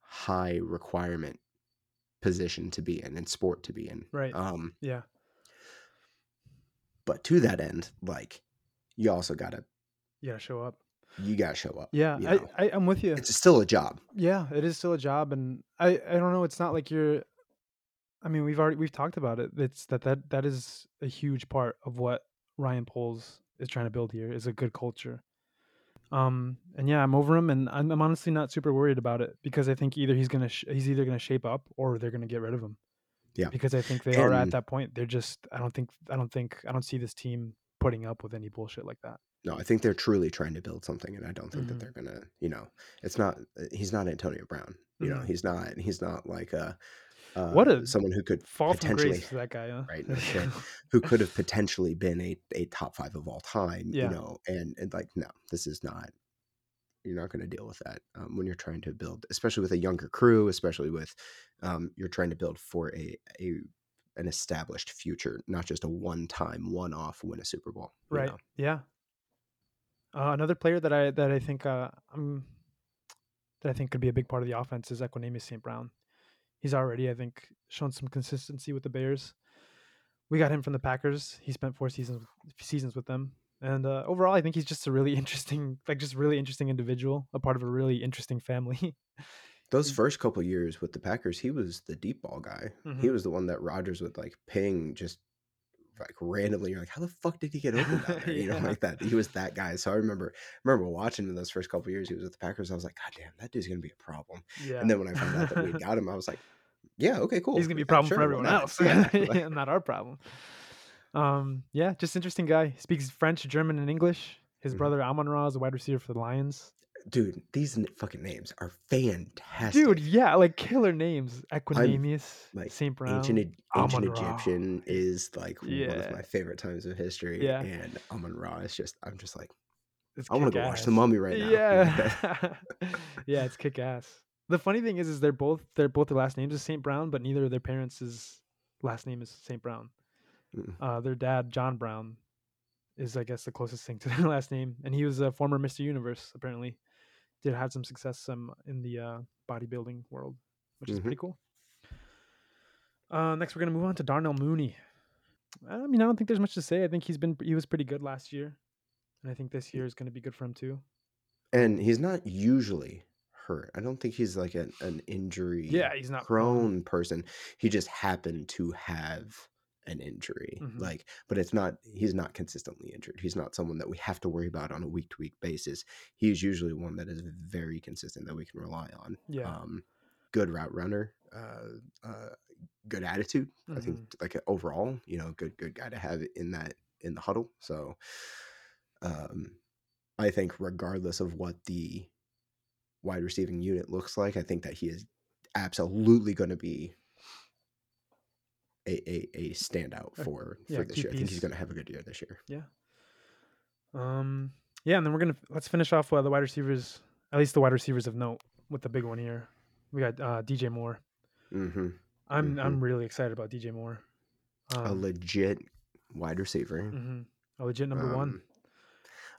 high requirement position to be in and sport to be in. Right. Um, Yeah. But to that end, like you also gotta You gotta show up. you gotta show up. Yeah. you I, I, I'm with you. it's still a job. Yeah, it is still a job, and I I don't know. It's not like you're. I mean, we've already we've talked about it. It's that that that is a huge part of what Ryan Poles is trying to build here is a good culture. Um, and yeah, I'm over him, and I'm, I'm honestly not super worried about it because I think either he's gonna sh- he's either gonna shape up or they're gonna get rid of him. Yeah. because I think they are at that point. They're just I don't think I don't think I don't see this team putting up with any bullshit like that. No, I think they're truly trying to build something, and I don't think Mhm. that they're gonna. You know, it's not. uh, He's not Antonio Brown. You know, Mhm. he's not. He's not like a. Uh, What a someone who could Fall from potentially grace for that guy, huh? right no shit, who could have potentially been a, a top five of all time. Yeah. You know, and, and like no, this is not. You're not going to deal with that um, when you're trying to build, especially with a younger crew, especially with um, you're trying to build for a a an established future, not just a one time, one off win a Super Bowl. right know? yeah uh, another player that i that i think uh um that i think could be a big part of the offense is equanimeous st brown he's already i think shown some consistency with the bears we got him from the packers he spent four seasons seasons with them and uh, overall i think he's just a really interesting like just really interesting individual a part of a really interesting family Those first couple years with the Packers, he was the deep ball guy. He Mhm. was the one that Rodgers would like ping just like randomly. You're like, how the fuck did he get open there? You know, like that. He was that guy. So I remember remember watching him those first couple years. He was with the Packers. I was like, God damn, that dude's gonna be a problem. yeah And then when I found out that we got him, I was like, Yeah, okay, cool. he's gonna be a problem sure, for everyone else Yeah, like- not our problem um yeah just interesting guy speaks french german and english his Mhm. brother amon ra is a wide receiver for the lions dude, these fucking names are fantastic. dude yeah like killer names equanimeous like, saint brown Ancient, ancient Egyptian is like one of my favorite times of history. Yeah. And Amon Ra is just, I'm just like, It's I want to go watch the mummy right now. yeah yeah it's kick ass the funny thing is is they're both they're both their last names is saint brown but neither of their parents' last name is saint brown. Uh their dad john brown is i guess the closest thing to their last name and he was a former mr universe apparently did have some success um, in the uh, bodybuilding world which is Mhm. pretty cool uh, next we're going to move on to darnell mooney i mean i don't think there's much to say i think he's been he was pretty good last year and i think this year is going to be good for him too and he's not usually hurt. I don't think he's like an, an injury yeah he's not prone. prone person. He just happened to have an injury. Mhm. Like, but it's not he's not consistently injured. He's not someone that we have to worry about on a week to week basis. He's usually one that is very consistent that we can rely on. yeah Um good route runner, uh uh good attitude. I think Mhm. like overall, you know, good good guy to have in that in the huddle. So um I think regardless of what the wide receiving unit looks like, I think that he is absolutely going to be a, a, a standout Uh, for yeah, for this year. I think he's going to have a good year this year. Yeah. Um, yeah, and then we're gonna let's finish off with the wide receivers, at least the wide receivers of note, with the big one here. We got uh, DJ Moore. hmm I'm Mhm. I'm really excited about DJ Moore. a Um, legit wide receiver. mhm. A legit number one. um,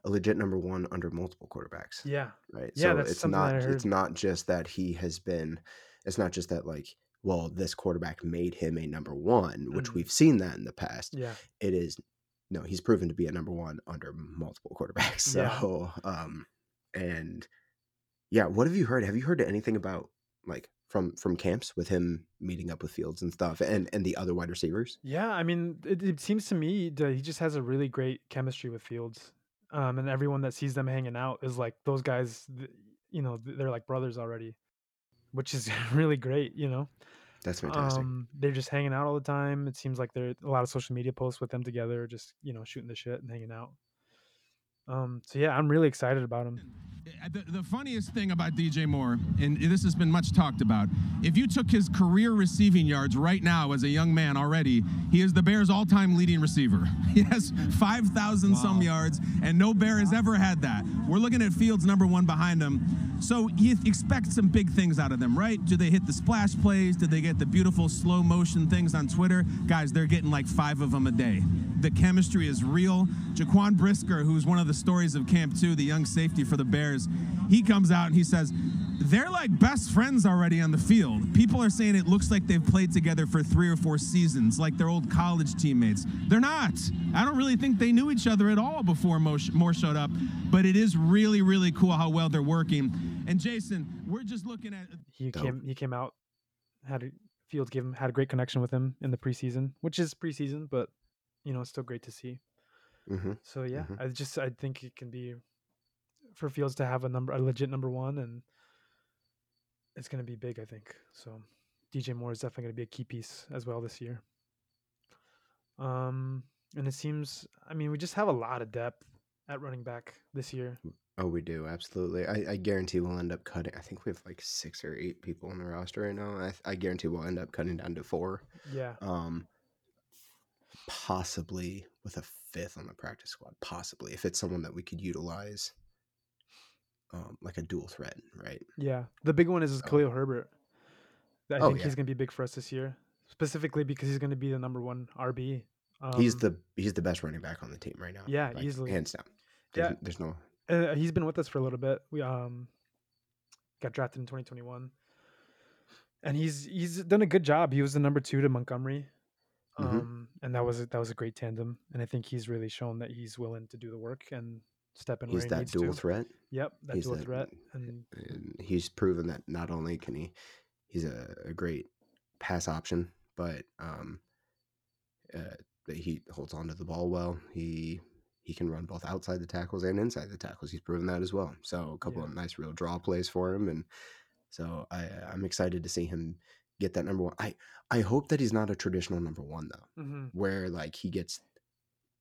A legit number one under multiple quarterbacks. Yeah, right Yeah, so that's it's not it's not just that he has been it's not just that like well this quarterback made him a number one which Mhm. we've seen that in the past yeah, it is no he's proven to be a number one under multiple quarterbacks Yeah. so um and yeah what have you heard have you heard anything about like from from camps with him meeting up with fields and stuff and and the other wide receivers yeah. I mean, it, it seems to me that he just has a really great chemistry with Fields, um, and everyone that sees them hanging out is like those guys. You know, they're like brothers already, which is really great. You know, that's fantastic Um, they're just hanging out all the time. It seems like there are a lot of social media posts with them together, just you know, shooting the shit and hanging out. Um, so yeah, I'm really excited about him. Uh, The, the funniest thing about DJ Moore, and this has been much talked about, if you took his career receiving yards right now as a young man already, he is the Bears' all time leading receiver. He has 5,000 some yards, and no Bear has ever had that. We're looking at Fields number one behind him. So you expect some big things out of them, right? Do they hit the splash plays? Do they get the beautiful slow motion things on Twitter? Guys, they're getting like five of them a day. The chemistry is real. Jaquan Brisker, who's one of the stories of Camp 2, the young safety for the Bears, he comes out and he says, they're like best friends already on the field. People are saying it looks like they've played together for three or four seasons, like they're old college teammates. They're not. I don't really think they knew each other at all before Mo- Moore showed up, but it is really, really cool how well they're working. And Jason, we're just looking at He came he came out, had a, Fields gave him had a great connection with him in the preseason, which is preseason, but you know, it's still great to see. Hmm So yeah, Mhm. I just I think it can be for Fields to have a number a legit number one and it's gonna be big, I think. So DJ Moore is definitely gonna be a key piece as well this year. Um and it seems I mean we just have a lot of depth at running back this year. Oh, we do absolutely. I, I guarantee we'll end up cutting. I think we have like six or eight people on the roster right now. I, I guarantee we'll end up cutting down to four. Yeah. Um, possibly with a fifth on the practice squad. Possibly if it's someone that we could utilize, um, like a dual threat, right? Yeah. The big one is, is Oh. Khalil Herbert. I Oh, think he's gonna be big for us this year. Specifically because he's gonna be the number one RB. Um, he's the he's the best running back on the team right now. Yeah, like, easily. hands down. Yeah. There's, there's no. uh, he's been with us for a little bit. We um got drafted in 2021, and he's he's done a good job. He was the number two to Montgomery, Mhm. um, and that was a, that was a great tandem. And I think he's really shown that he's willing to do the work and step in He's where he that dual to. threat. Yep, that He's dual that- threat. And and he's proven that not only can he he's a, a great pass option but um uh, that he holds on to the ball well he he can run both outside the tackles and inside the tackles he's proven that as well so a couple Yeah. of nice real draw plays for him and so i i'm excited to see him get that number one i i hope that he's not a traditional number one though mhm, where like he gets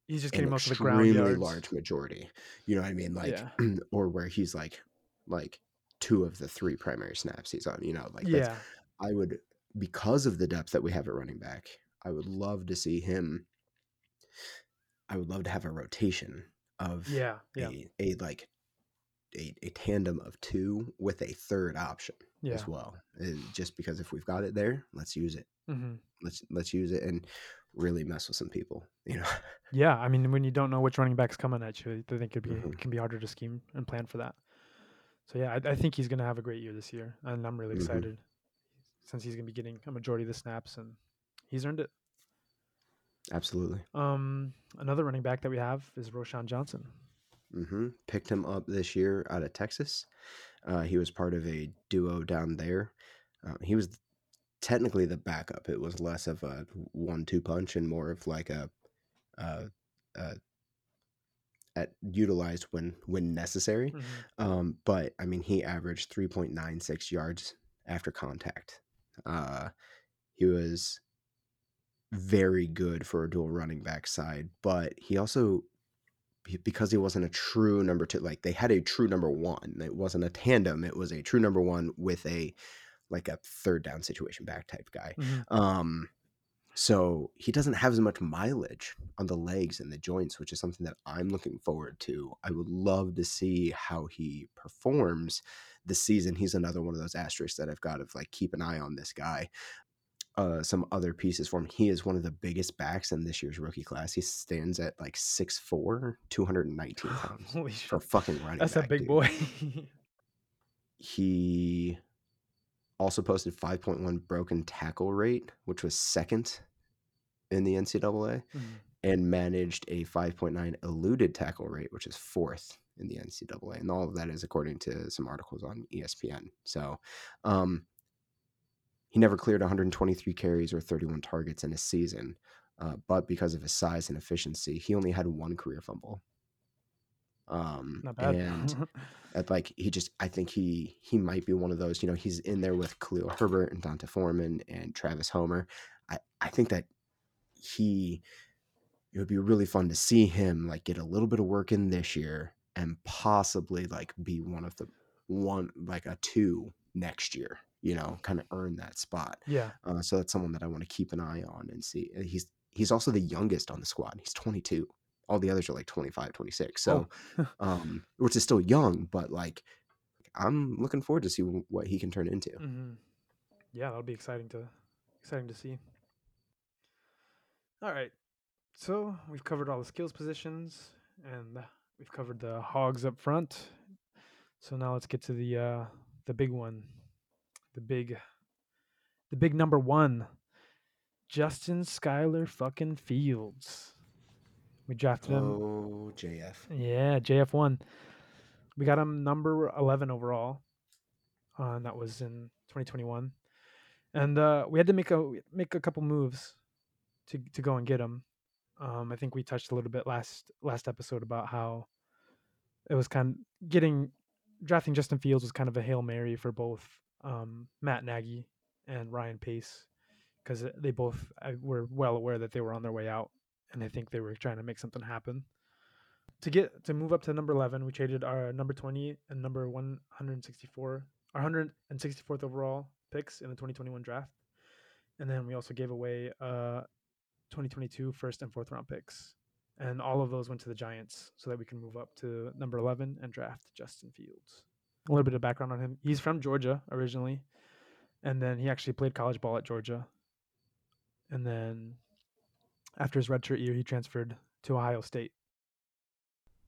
he's just an getting most of the ground extremely yards. large majority. You know what I mean? Like, Yeah. or where he's like, like two of the three primary snaps he's on. You know, like that's, yeah, I would because of the depth that we have at running back. I would love to see him. I would love to have a rotation of yeah, yeah, a, a like a, a tandem of two with a third option yeah. as well. Uh, Just because if we've got it there, let's use it. hmm Let's let's use it and really mess with some people. You know. Yeah, I mean, when you don't know which running back's coming at you, I think it'd be Mhm. it can be harder to scheme and plan for that. So yeah, I, I think he's gonna have a great year this year, and I'm really Mhm. excited since he's gonna be getting a majority of the snaps, and he's earned it. Absolutely. Um, another running back that we have is Roschon Johnson. hmm Picked him up this year out of Texas. Uh, he was part of a duo down there. Uh, he was technically the backup. It was less of a one-two punch and more of like a, uh, uh, at utilized when when necessary. Mhm. Um, but I mean, he averaged three point nine six yards after contact. Uh, he was very good for a dual running back side, but he also because he wasn't a true number two. Like they had a true number one. It wasn't a tandem. It was a true number one with a like a third down situation back type guy. Mhm. Um, so he doesn't have as much mileage on the legs and the joints, which is something that I'm looking forward to. I would love to see how he performs this season. He's another one of those asterisks that I've got of like keep an eye on this guy. Uh, some other pieces for him. He is one of the biggest backs in this year's rookie class. He stands at like 6'4, 219 pounds Holy for fucking running That's a big dude. boy. He also posted 5.1 broken tackle rate, which was second in the NCAA, Mhm. and managed a 5.9 eluded tackle rate, which is fourth in the NCAA. And all of that is according to some articles on ESPN. So um, he never cleared 123 carries or 31 targets in a season. Uh, but because of his size and efficiency, he only had one career fumble. Um, Not bad. And at like he just I think he he might be one of those, you know, he's in there with Khalil Herbert and D'Onta Foreman and Travis Homer. I, I think that he it would be really fun to see him like get a little bit of work in this year and possibly like be one of the one like a two next year, you know, kind of earn that spot. yeah. Uh, so that's someone that I want to keep an eye on and see. He's he's also the youngest on the squad. He's 22. All the others are like 25, 26. So, um, which is still young, but like I'm looking forward to see what he can turn into. hmm Yeah, that'll be exciting to exciting to see. All right, so we've covered all the skills positions, and we've covered the hogs up front. So now let's get to the uh, the big one, the big, the big number one, Justin Skyler fucking Fields. We drafted him. Oh, JF. Yeah, JF one. We got him number eleven overall. Uh, and that was in 2021, and uh, we had to make a make a couple moves to to go and get him. Um, I think we touched a little bit last last episode about how it was kind of getting drafting Justin Fields was kind of a hail mary for both um, Matt Nagy and Ryan Pace because they both were well aware that they were on their way out, and I think they were trying to make something happen. To get to move up to number 11 we traded our number 20 and number 164 our 164th overall picks in the 2021 draft. And then we also gave away uh 2022 first and fourth round picks. And all of those went to the giants so that we can move up to number 11 and draft justin fields a little bit of background on him he's from georgia originally and then he actually played college ball at georgia and then after his redshirt year he transferred to ohio state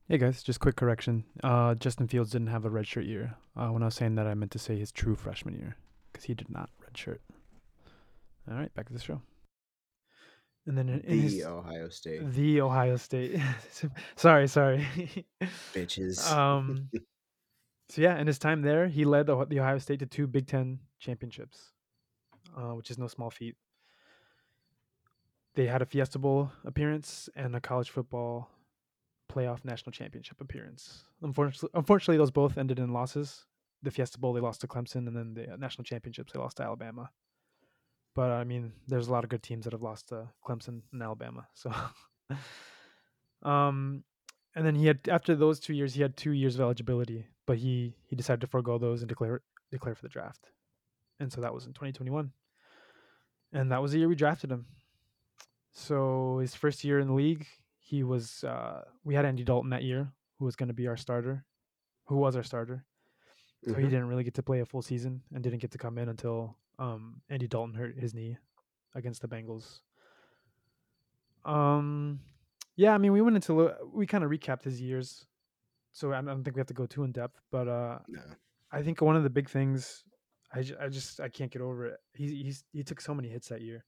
Hey guys, just quick correction. Uh, Justin Fields didn't have a redshirt year. Uh, when I was saying that, I meant to say his true freshman year because he did not redshirt. All right, back to the show. And then in, in The his Ohio State the Ohio State. sorry, sorry. bitches. um, so yeah, in his time there, he led the, the Ohio State to two Big Ten championships, uh, which is no small feat. They had a Fiesta Bowl appearance and a college football playoff national championship appearance. Unfortunately, unfortunately, those both ended in losses. The Fiesta Bowl they lost to Clemson, and then the uh, national championships they lost to Alabama. But I mean, there's a lot of good teams that have lost to Clemson and Alabama. So, um, and then he had after those two years, he had two years of eligibility, but he he decided to forego those and declare declare for the draft, and so that was in 2021, and that was the year we drafted him. So his first year in the league, he was uh, we had Andy Dalton that year, who was going to be our starter, who was our starter. So he Mhm. didn't really get to play a full season and didn't get to come in until um, Andy Dalton hurt his knee against the Bengals. Um, yeah, I mean, we went into we kind of recapped his years, so I don't think we have to go too in depth. But uh, No. I think one of the big things, I, just I can't get over it. He he's he took so many hits that year.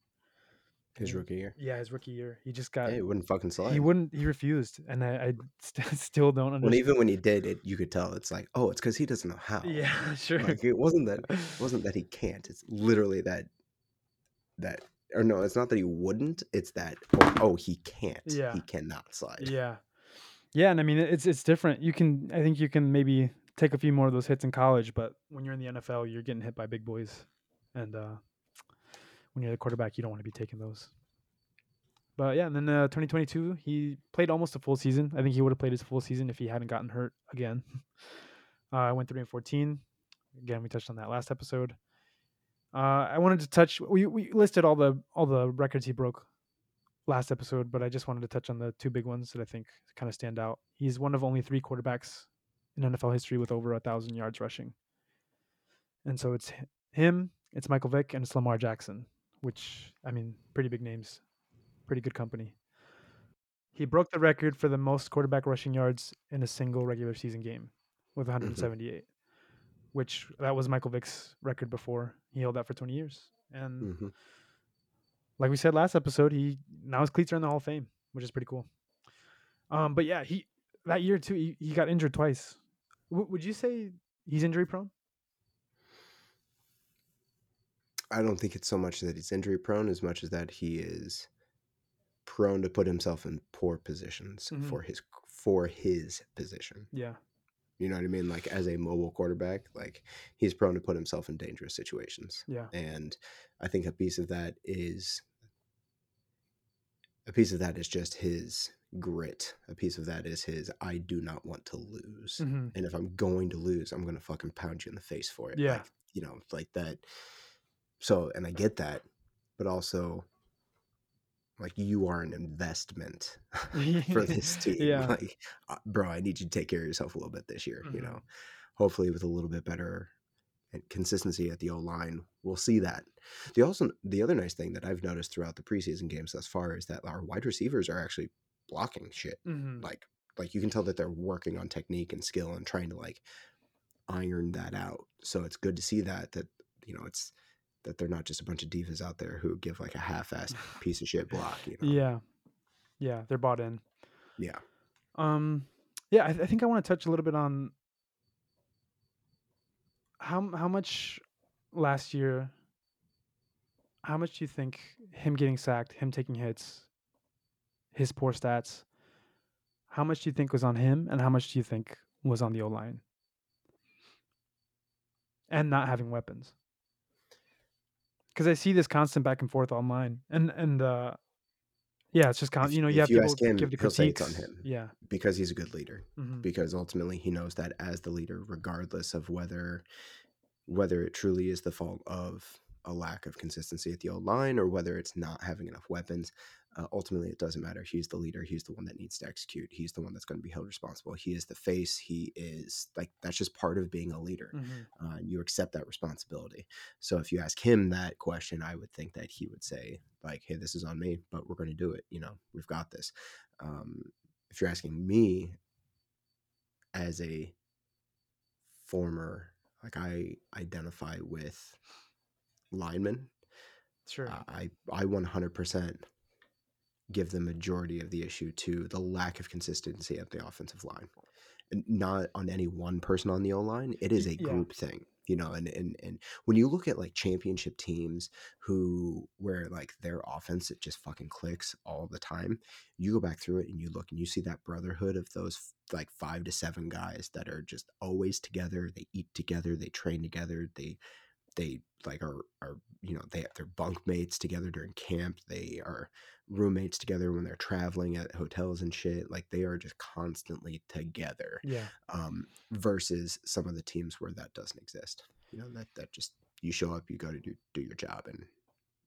His rookie year. Yeah, his rookie year, he just got Hey, it wouldn't fucking slide. he wouldn't he refused, and I, I st- still don't understand. even when he did it, you could tell it's like, oh, it's because he doesn't know how. Yeah, sure. Like it wasn't that it wasn't that he can't. It's literally that that or no, it's not that he wouldn't. It's that oh, oh he can't. Yeah. He cannot slide. Yeah, yeah, and I mean it's it's different. You can I think you can maybe take a few more of those hits in college, but when you're in the NFL, you're getting hit by big boys, and uh, when you're the quarterback, you don't want to be taking those. But yeah, and then uh, 2022, he played almost a full season. I think he would have played his full season if he hadn't gotten hurt again. Uh, I went three and 14. Again, we touched on that last episode. Uh, I wanted to touch. We we listed all the all the records he broke last episode, but I just wanted to touch on the two big ones that I think kind of stand out. He's one of only three quarterbacks in NFL history with over a thousand yards rushing, and so it's him, it's Michael Vick, and it's Lamar Jackson, which I mean, pretty big names, pretty good company. He broke the record for the most quarterback rushing yards in a single regular season game with 178, which that was Michael Vick's record before. He held that for 20 years. And hmm like we said last episode, he now his cleats are in the Hall of Fame, which is pretty cool. Um, but yeah, he that year too, he, he got injured twice. W- would you say he's injury prone? I don't think it's so much that he's injury prone as much as that he is prone to put himself in poor positions Mhm. for his for his position. Yeah. You know what I mean? Like as a mobile quarterback, like he's prone to put himself in dangerous situations. Yeah. And I think a piece of that is a piece of that is just his grit. A piece of that is his I do not want to lose. Mhm. And if I'm going to lose, I'm gonna fucking pound you in the face for it. Yeah. Like, you know, like that. So and I get that, but also like you are an investment for this team. Yeah. Like, uh, bro, I need you to take care of yourself a little bit this year. You Mhm. know, hopefully with a little bit better consistency at the O line, we'll see that. The also the other nice thing that I've noticed throughout the preseason games thus far is that our wide receivers are actually blocking shit. Mhm. Like, like you can tell that they're working on technique and skill and trying to like iron that out. So it's good to see that that you know it's that they're not just a bunch of divas out there who give like a half-assed piece of shit block. You know? Yeah. Yeah. They're bought in. Yeah. Um, yeah, I, I think I want to touch a little bit on how how much last year. How much do you think him getting sacked, him taking hits, his poor stats? How much do you think was on him, and how much do you think was on the O line, and not having weapons? Because I see this constant back and forth online, and and uh, yeah, it's just con- If- you know you have you people him, give the he'll say it's critiques. on him. Yeah. because he's a good leader mhm, because ultimately he knows that as the leader regardless of whether whether it truly is the fault of a lack of consistency at the O line or whether it's not having enough weapons uh, ultimately it doesn't matter he's the leader he's the one that needs to execute he's the one that's going to be held responsible he is the face he is like that's just part of being a leader mhm. uh, and you accept that responsibility. So if you ask him that question, I would think that he would say like, "Hey, this is on me, but we're going to do it. You know, we've got this." Um, if you're asking me, as a former, like I identify with linemen, Sure. uh, I I 100% give the majority of the issue to the lack of consistency at the offensive line. And not on any one person on the O line. It is a yeah. group thing, you know. And, and and when you look at like championship teams who where like their offense it just fucking clicks all the time, you go back through it and you look and you see that brotherhood of those like five to seven guys that are just always together. They eat together. They train together. They they like are are you know they they're bunk mates together during camp they are roommates together when they're traveling at hotels and shit like they are just constantly together yeah. um versus some of the teams where that doesn't exist you know that that just you show up you go to do do your job and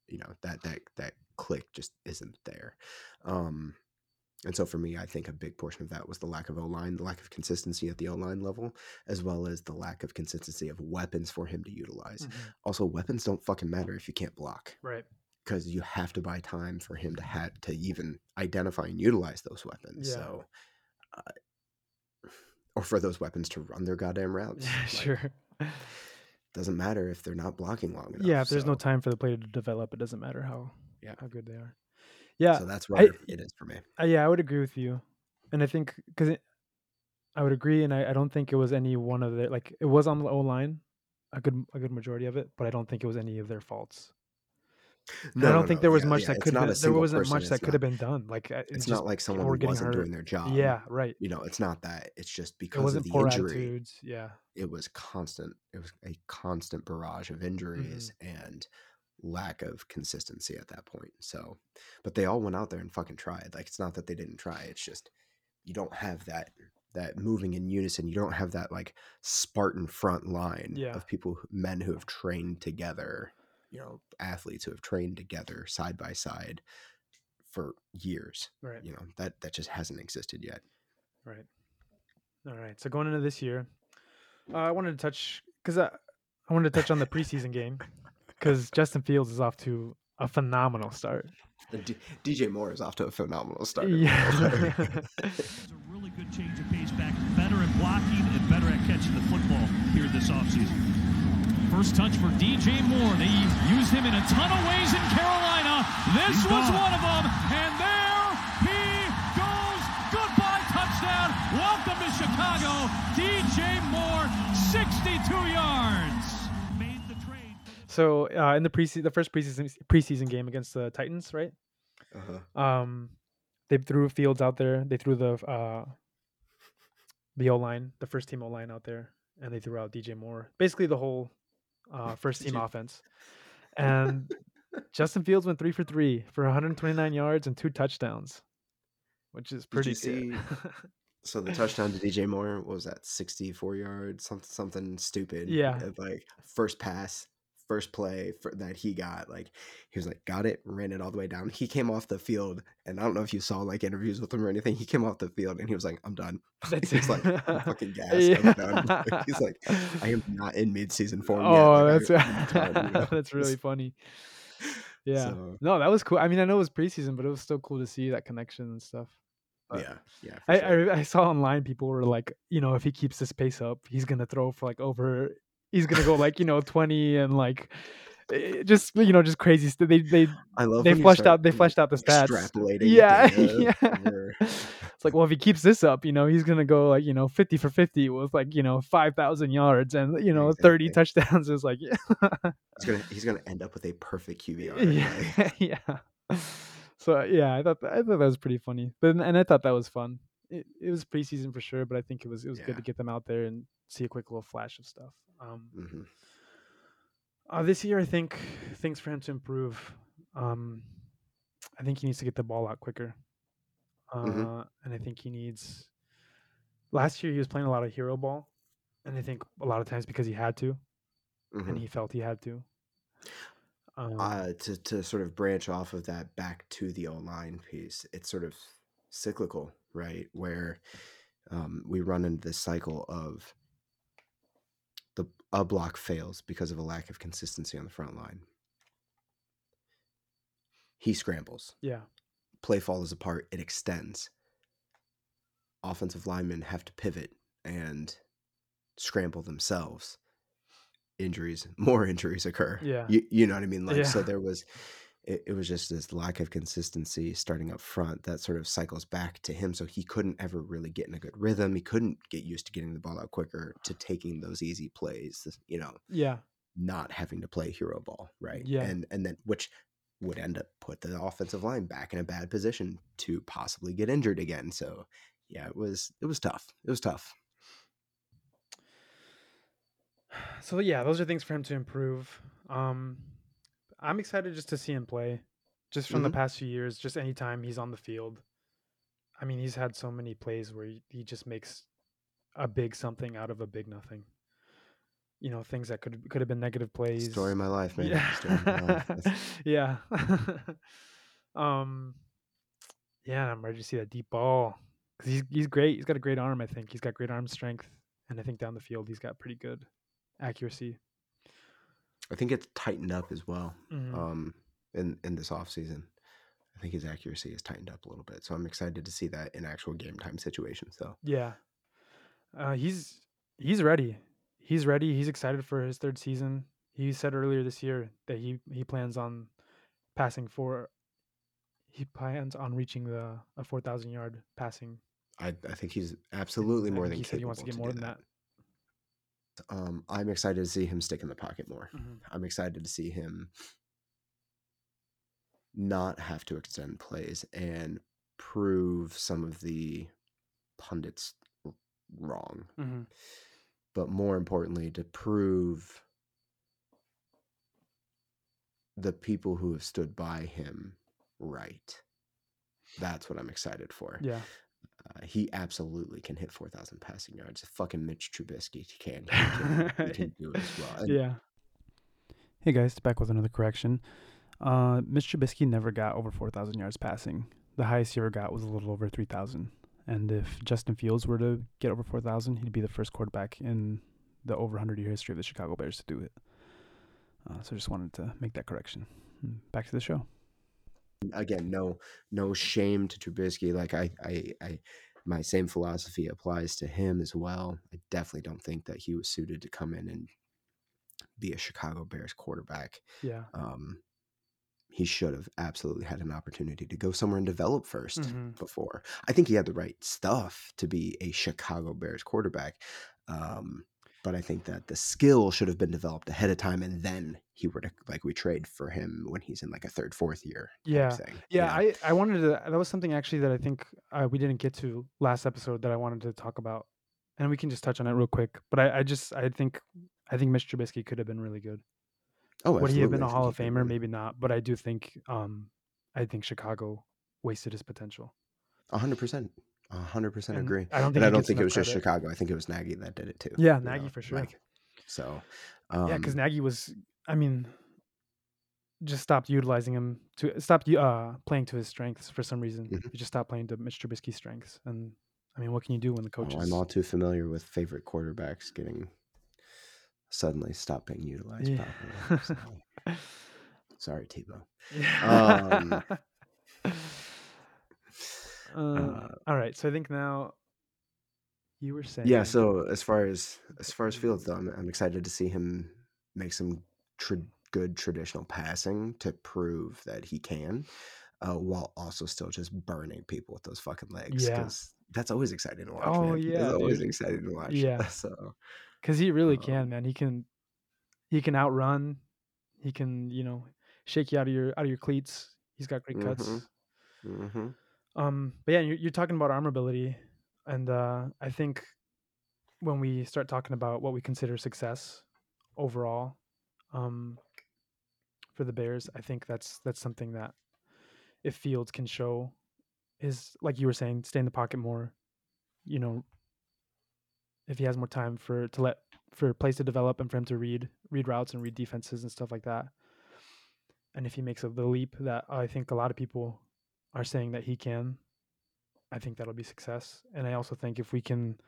you know that that that click just isn't there um and so for me, I think a big portion of that was the lack of O line, the lack of consistency at the O line level, as well as the lack of consistency of weapons for him to utilize. mhm. Also, weapons don't fucking matter if you can't block Right. because you have to buy time for him to have to even identify and utilize those weapons. Yeah. So, uh, or for those weapons to run their goddamn routes. Yeah, Like, sure. Doesn't matter if they're not blocking long enough. yeah, if there's no time for the player to develop, it doesn't matter how Yeah. how good they are. Yeah, So that's I- it is for me. uh, yeah, I would agree with you, and I think because I would agree, and I, I don't think it was any one of the like it was on the O line, a good a good majority of it, but I don't think it was any of their faults. No, I don't think there was yeah, much yeah, that could a there wasn't person, much that could have been done. Like uh, It's just not like someone were who getting wasn't hurt. doing their job. yeah, right. You know, it's not that. It's just It because of wasn't the injury. attitudes. Yeah, it was constant it was a constant barrage of injuries Mm-hmm. and lack of consistency at that point. So, but they all went out there and fucking tried. Like it's not that they didn't try. It's just you don't have that that moving in unison. You don't have that like Spartan front line Yeah. of people, men who have trained together. You know, athletes who have trained together side by side for years. Right. You know that that just hasn't existed yet. Right. All right. So going into this year, uh, I wanted to touch because I, I wanted to touch on the preseason game because Justin Fields is off to a phenomenal start. And D- DJ Moore is off to a phenomenal start. Yeah. It's a really good change of pace back. Better at blocking and better at catching the football here this offseason. First touch for DJ Moore. They used him in a ton of ways in Carolina. This He's was gone. one of them. And so uh, in the preseason, the first preseason preseason game against the Titans, right? Uh-huh. Um, they threw Fields out there. They threw the uh, the O line, the first team O line out there, and they threw out DJ Moore. Basically, the whole uh, first team offense. And Justin Fields went three for three for 129 yards and two touchdowns, which is pretty good. So the touchdown to DJ Moore what was that 64 yards, something something stupid. Yeah. Like first pass, first play for, that he got. Like he was like got it, ran it all the way down. He came off the field, and I don't know if you saw like interviews with him or anything. He came off the field and he was like, "I'm done." That's He's like, "I'm fucking. I'm done." Like, he's like, "I am not in mid-season form oh, yet." that's Like, I- I'm done, you know? that's really funny. Yeah. So, No, that was cool. I mean, I know it was preseason, but it was still cool to see that connection and stuff. But yeah, yeah. I, sure. I I saw online people were like, you know, if he keeps this pace up, he's gonna throw for like over. He's gonna go like you know twenty and like, eh, just you know just crazy stuff. They they I love they fleshed out they fleshed out the stats. Extrapolating. Yeah, data yeah. It's like, well, if he keeps this up, you know, he's gonna go like you know fifty for fifty with like you know five thousand yards and you know thirty touchdowns. It's like yeah. He's gonna he's gonna end up with a perfect QBR. yeah, yeah. So yeah, I thought that, I thought that was pretty funny, but and I thought that was fun. It, it was preseason for sure, but I think it was it was good to get them out there and see a quick little flash of stuff. Um, mhm. uh, this year, I think things for him to improve. Um, I think he needs to get the ball out quicker, uh, Mhm. and I think he needs. Last year, he was playing a lot of hero ball, and I think a lot of times because he had to, Mhm. and he felt he had to. Um, uh, to to sort of branch off of that back to the O line piece, it's sort of cyclical, right? Where um, we run into this cycle of the a block fails because of a lack of consistency on the front line. He scrambles, yeah, play falls apart, it extends. Offensive linemen have to pivot and scramble themselves. Injuries, more injuries occur. Yeah. You, you know what I mean? Like, so there was, it, it was just this lack of consistency starting up front that sort of cycles back to him. So he couldn't ever really get in a good rhythm. He couldn't get used to getting the ball out quicker, to taking those easy plays, you know, yeah, not having to play hero ball, right? Yeah. And and then which would end up put the offensive line back in a bad position to possibly get injured again. So yeah, it was it was tough. It was tough. so yeah, those are things for him to improve. Um, I'm excited just to see him play, just from the Mhm. past few years. Just anytime he's on the field, I mean, he's had so many plays where he, he just makes a big something out of a big nothing. You know, things that could could have been negative plays. Story of my life, man. Yeah. My life. Yeah. um. Yeah, I'm ready to see that deep ball because he's he's great. He's got a great arm. I think he's got great arm strength, and I think down the field he's got pretty good accuracy. I think it's tightened up as well. Mhm. Um in in this offseason. I think his accuracy has tightened up a little bit. So I'm excited to see that in actual game time situations though. Yeah. Uh, he's he's ready. He's ready. He's excited for his third season. He said earlier this year that he he plans on passing for. He plans on reaching the a four thousand yard passing. I, I think he's absolutely more than he said he wants to capable get more do than that. Um, I'm excited to see him stick in the pocket more. Mhm. I'm excited to see him not have to extend plays and prove some of the pundits wrong. Mhm. But more importantly, to prove the people who have stood by him right. That's what I'm excited for. Yeah. Uh, he absolutely can hit 4,000 passing yards. Fucking Mitch Trubisky can. He can, he can do it as well. And Yeah. Hey guys, back with another correction. Uh, Mitch Trubisky never got over 4,000 yards passing. The highest he ever got was a little over 3,000. And if Justin Fields were to get over 4,000, he'd be the first quarterback in the over 100 year history of the Chicago Bears to do it. Uh, so just wanted to make that correction. Mm, Back to the show. Again, no, no shame to Trubisky. Like I, I, I, my same philosophy applies to him as well. I definitely don't think that he was suited to come in and be a Chicago Bears quarterback. Yeah. Um, he should have absolutely had an opportunity to go somewhere and develop 1st Mhm. before. I think he had the right stuff to be a Chicago Bears quarterback. Um, but I think that the skill should have been developed ahead of time, and then he were to like we trade for him when he's in like a third, fourth year. Yeah. you Yeah, know? I, I wanted to. That was something actually that I think uh, we didn't get to last episode that I wanted to talk about, and we can just touch on it real quick. But I, I just I think I think Mitch Trubisky could have been really good. Oh, Would he have been absolutely. a Hall of Famer? Maybe not. But I do think um I think Chicago wasted his potential. a hundred percent. Hundred percent agree. I don't think I don't think it was just. Chicago. I think it was Nagy that did it too. Yeah, Nagy know, for sure. Like, so, yeah, because um, Nagy was. I mean, just stopped utilizing him to stop uh playing to his strengths for some reason. Mhm. He just stopped playing to Mitch Trubisky's strengths. And I mean, what can you do when the oh, coaches? I'm all too familiar with favorite quarterbacks getting suddenly stopped being utilized Yeah. properly. so, sorry, Tebow. Yeah. Um, Uh, uh, all right. So I think now you were saying. yeah. So as far as as far as Fields though, I'm, I'm excited to see him make some tr- good traditional passing to prove that he can, uh, while also still just burning people with those fucking legs. Yeah. that's always exciting to watch. Oh, man. yeah, it's always exciting to watch. Yeah. So because he really Um, can, man. He can, he can outrun. He can, you know, shake you out of your out of your cleats. He's got great cuts. Mhm. hmm Um, but yeah, you're, you're talking about arm ability, and uh, I think when we start talking about what we consider success overall, um, for the Bears, I think that's that's something that if Fields can show is like you were saying, stay in the pocket more, you know, if he has more time for to let for plays to develop and for him to read read routes and read defenses and stuff like that, and if he makes a, the leap that I think a lot of people are saying that he can, I think that'll be success. And I also think if we can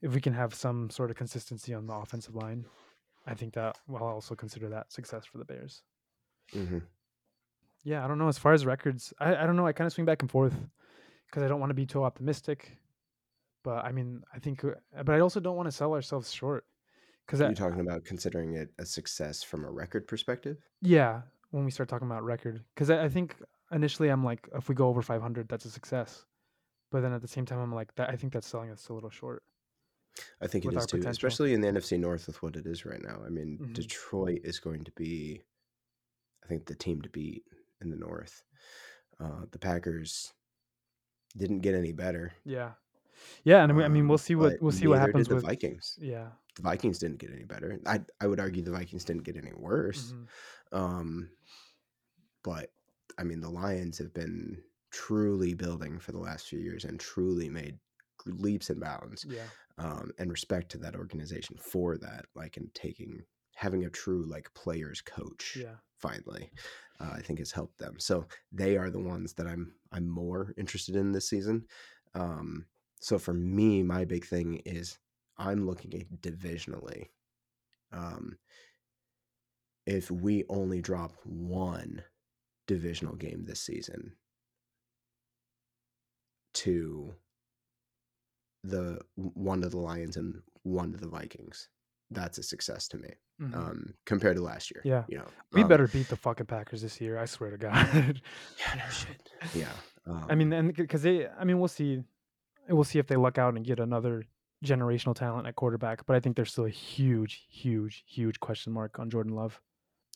if we can have some sort of consistency on the offensive line, I think that well, I'll also consider that success for the Bears. hmm Yeah, I don't know. As far as records, I, I don't know. I kind of swing back and forth because I don't want to be too optimistic. But I mean, I think, uh, but I also don't want to sell ourselves short. Because You're talking about considering it a success from a record perspective. yeah, when we start talking about record, because I, I think initially I'm like, if we go over 500, that's a success. But then at the same time, I'm like, that I think that's selling us a little short. I think it With is too, potential. especially in the NFC North with what it is right now. I mean, Mhm. Detroit is going to be, I think, the team to beat in the North. Uh, the Packers didn't get any better. Yeah, yeah, and we, I mean, um, we'll see what we'll see what happens did the with Vikings. Yeah, The Vikings didn't get any better. I I would argue the Vikings didn't get any worse. mhm, Um, but I mean, the Lions have been truly building for the last few years and truly made leaps and bounds. yeah, Um, and respect to that organization for that, like in taking having a true like players coach. yeah, Finally, uh, I think has helped them. So they are the ones that I'm I'm more interested in this season. Um, so for me, my big thing is I'm looking at divisionally. Um, if we only drop one divisional game this season to the one to the Lions and one to the Vikings, that's a success to me. mhm. Um, compared to last year. Yeah. you know, we um, better beat the fucking Packers this year. I swear to God. Yeah, no shit. Yeah, um, I mean, and because they, I mean, we'll see, we'll see if they luck out and get another generational talent at quarterback. But I think there's still a huge, huge, huge question mark on Jordan Love.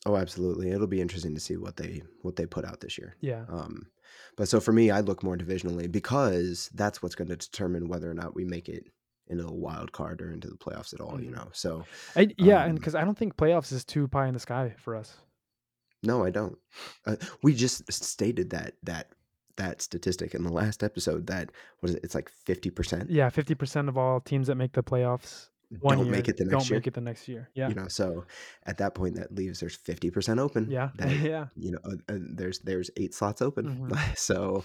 Oh, absolutely. It'll be interesting to see what they what they put out this year. Yeah, Um, but so for me, I look more divisionally because that's what's going to determine whether or not we make it into a wild card or into the playoffs at all. You Mhm. know, so I, yeah, and um, because I don't think playoffs is too pie in the sky for us. No, I don't. Uh, we just stated that that that statistic in the last episode that what is it? It's like fifty percent. Yeah, fifty percent of all teams that make the playoffs one don't year make it the next don't year. make it the next year. Yeah, You know, so at that point, that leaves there's fifty percent open. yeah, That yeah. you know, uh, uh, there's there's eight slots open. so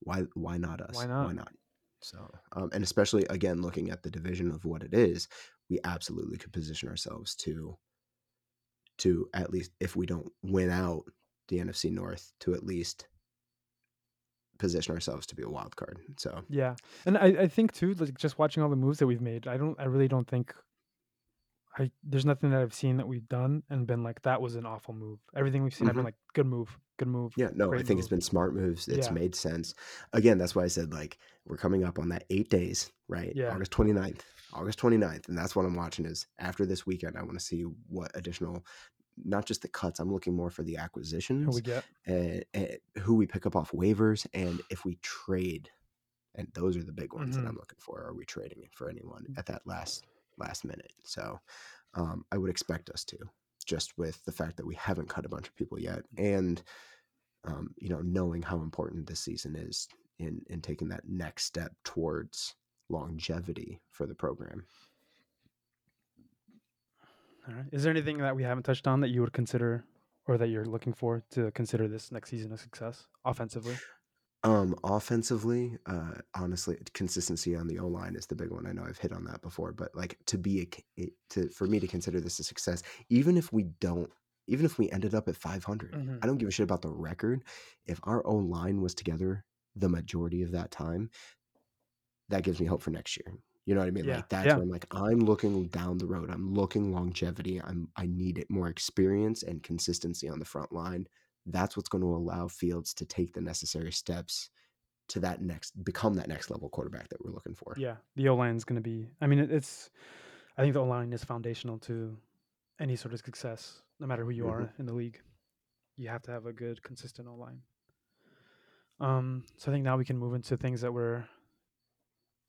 why why not us? Why not? Why not? So um, and especially again looking at the division of what it is, we absolutely could position ourselves to to at least if we don't win out the NFC North to at least position ourselves to be a wild card. So Yeah, and I, I think too, like just watching all the moves that we've made, I don't, I really don't think, I there's nothing that I've seen that we've done and been like that was an awful move. Everything we've seen, I've been Mhm. like good move, good move. Yeah, no, I think it's been smart moves. It's Yeah. made sense. Again, that's why I said like we're coming up on that eight days, right? Yeah. August 29th. August 29th. And that's what I'm watching is after this weekend, I want to see what additional not just the cuts, I'm looking more for the acquisitions Who we get? and, and who we pick up off waivers and if we trade. And those are the big ones Mhm. that I'm looking for. Are we trading for anyone Mm. at that last last minute? So um, I would expect us to, just with the fact that we haven't cut a bunch of people yet, and um, you know, knowing how important this season is in in taking that next step towards longevity for the program. All right. Is there anything that we haven't touched on that you would consider, or that you're looking for to consider this next season a success offensively? Um, offensively, uh, honestly, consistency on the O line is the big one. I know I've hit on that before, but like to be a to for me to consider this a success, even if we don't, even if we ended up at 500, Mhm. I don't give a shit about the record. If our O line was together the majority of that time, that gives me hope for next year. You know what I mean? Yeah, Like that's yeah. I'm like, I'm looking down the road. I'm looking longevity. I'm I need it more experience and consistency on the front line. That's what's going to allow Fields to take the necessary steps to that next become that next level quarterback that we're looking for. Yeah, the O line is going to be. I mean, it's. I think the O line is foundational to any sort of success, no matter who you Mhm. are in the league. You have to have a good, consistent O line. Um, so I think now we can move into things that we're.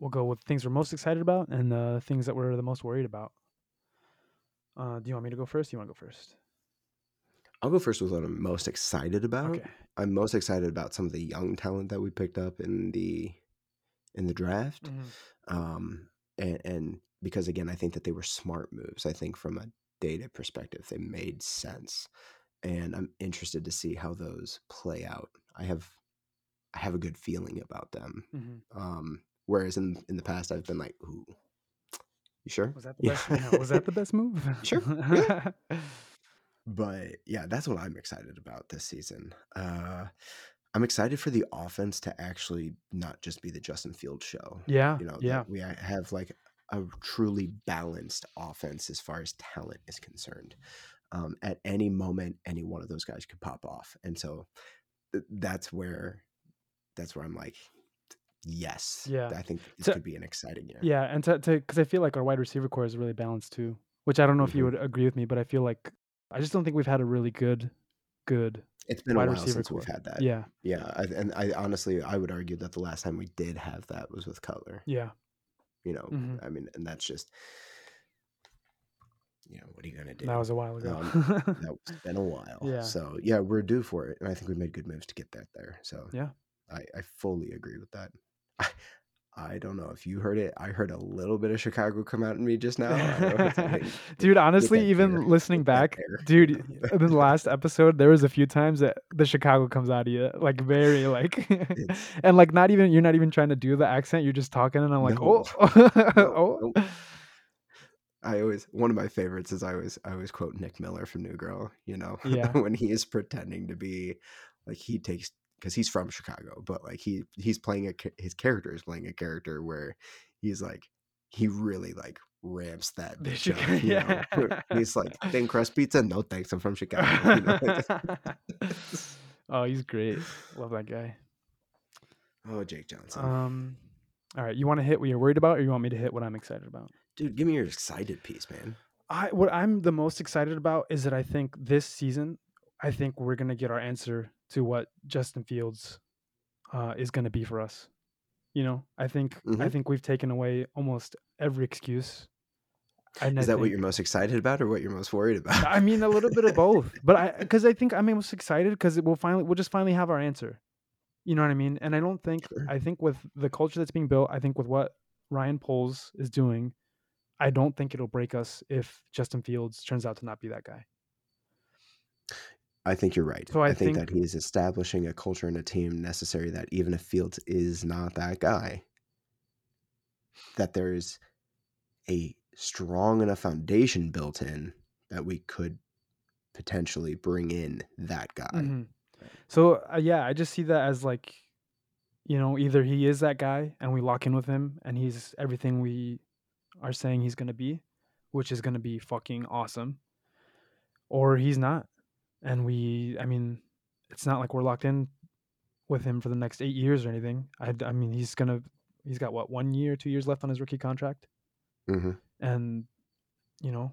We'll go with things we're most excited about and uh, things that we're the most worried about. Uh, do you want me to go first? Do you want to go first? I'll go first with what I'm most excited about. Okay. I'm most excited about some of the young talent that we picked up in the in the draft. Mhm. um, and, and because again, I think that they were smart moves. I think from a data perspective, they made sense, and I'm interested to see how those play out. I have, I have a good feeling about them. Mhm. Um, whereas in in the past, I've been like, "Ooh, you sure?" Was that the Yeah. best? was that the best move? Sure, yeah. But yeah, that's what I'm excited about this season. Uh, I'm excited for the offense to actually not just be the Justin Field show. yeah. you know yeah. we have like a truly balanced offense as far as talent is concerned um, at any moment any one of those guys could pop off and so th- that's where that's where i'm like yes Yeah. i think this So- could be an exciting year Yeah, and to because I feel like our wide receiver corps is really balanced too. Which I don't know if you Mhm. would agree with me, but I feel like I just don't think we've had a really good, good. it's been a wide while since we've had that Yeah, yeah I, and i honestly i would argue that the last time we did have that was with cutler yeah, you know Mhm. i mean and that's just you know what are you gonna do that was a while ago. That's been a while. Yeah. So yeah, we're due for it, and I think we made good moves to get that there. So Yeah. I, I fully agree with that. I, don't know if you heard it. I heard a little bit of Chicago come out in me just now. I don't know if it's like, dude, honestly, even listening back, dude, in the last episode, there was a few times that the Chicago comes out of you, like very like, and like not even you're not even trying to do the accent. You're just talking, and I'm like, No. oh, No, oh. I always one of my favorites is I always I always quote Nick Miller from New Girl. You know, Yeah. when he is pretending to be like he takes because he's from Chicago, but like he he's playing a his character is playing a character where he's like he really like ramps that bitch up. You know? yeah. he's like thin crust pizza. No thanks, I'm from Chicago. You know? oh, he's great. Love that guy. oh, Jake Johnson, Um, all right, you want to hit what you're worried about, or you want me to hit what I'm excited about? dude, give me your excited piece, man. I what I'm the most excited about is that I think this season, I think we're gonna get our answer to what Justin Fields uh, is gonna be for us. You know, I think I Mhm. think we've taken away almost every excuse. And I Is that what you're most excited about, or what you're most worried about? I mean, a little bit of both, but I because I think I'm most excited because we'll finally we'll just finally have our answer. You know what I mean? And I don't think Sure. I think with the culture that's being built, I think with what Ryan Poles is doing, I don't think it'll break us if Justin Fields turns out to not be that guy. I think you're right. So I I, think, think- that he is establishing a culture and a team necessary that even if Fields is not that guy, that there's a strong enough foundation built in that we could potentially bring in that guy. Mhm. So uh, yeah, I just see that as like, you know, either he is that guy and we lock in with him and he's everything we are saying he's gonna be, which is gonna be fucking awesome, or he's not, and we, I mean, it's not like we're locked in with him for the next eight years or anything. i, I mean, he's gonna, he's got what one year, two years left on his rookie contract, hmm and you know,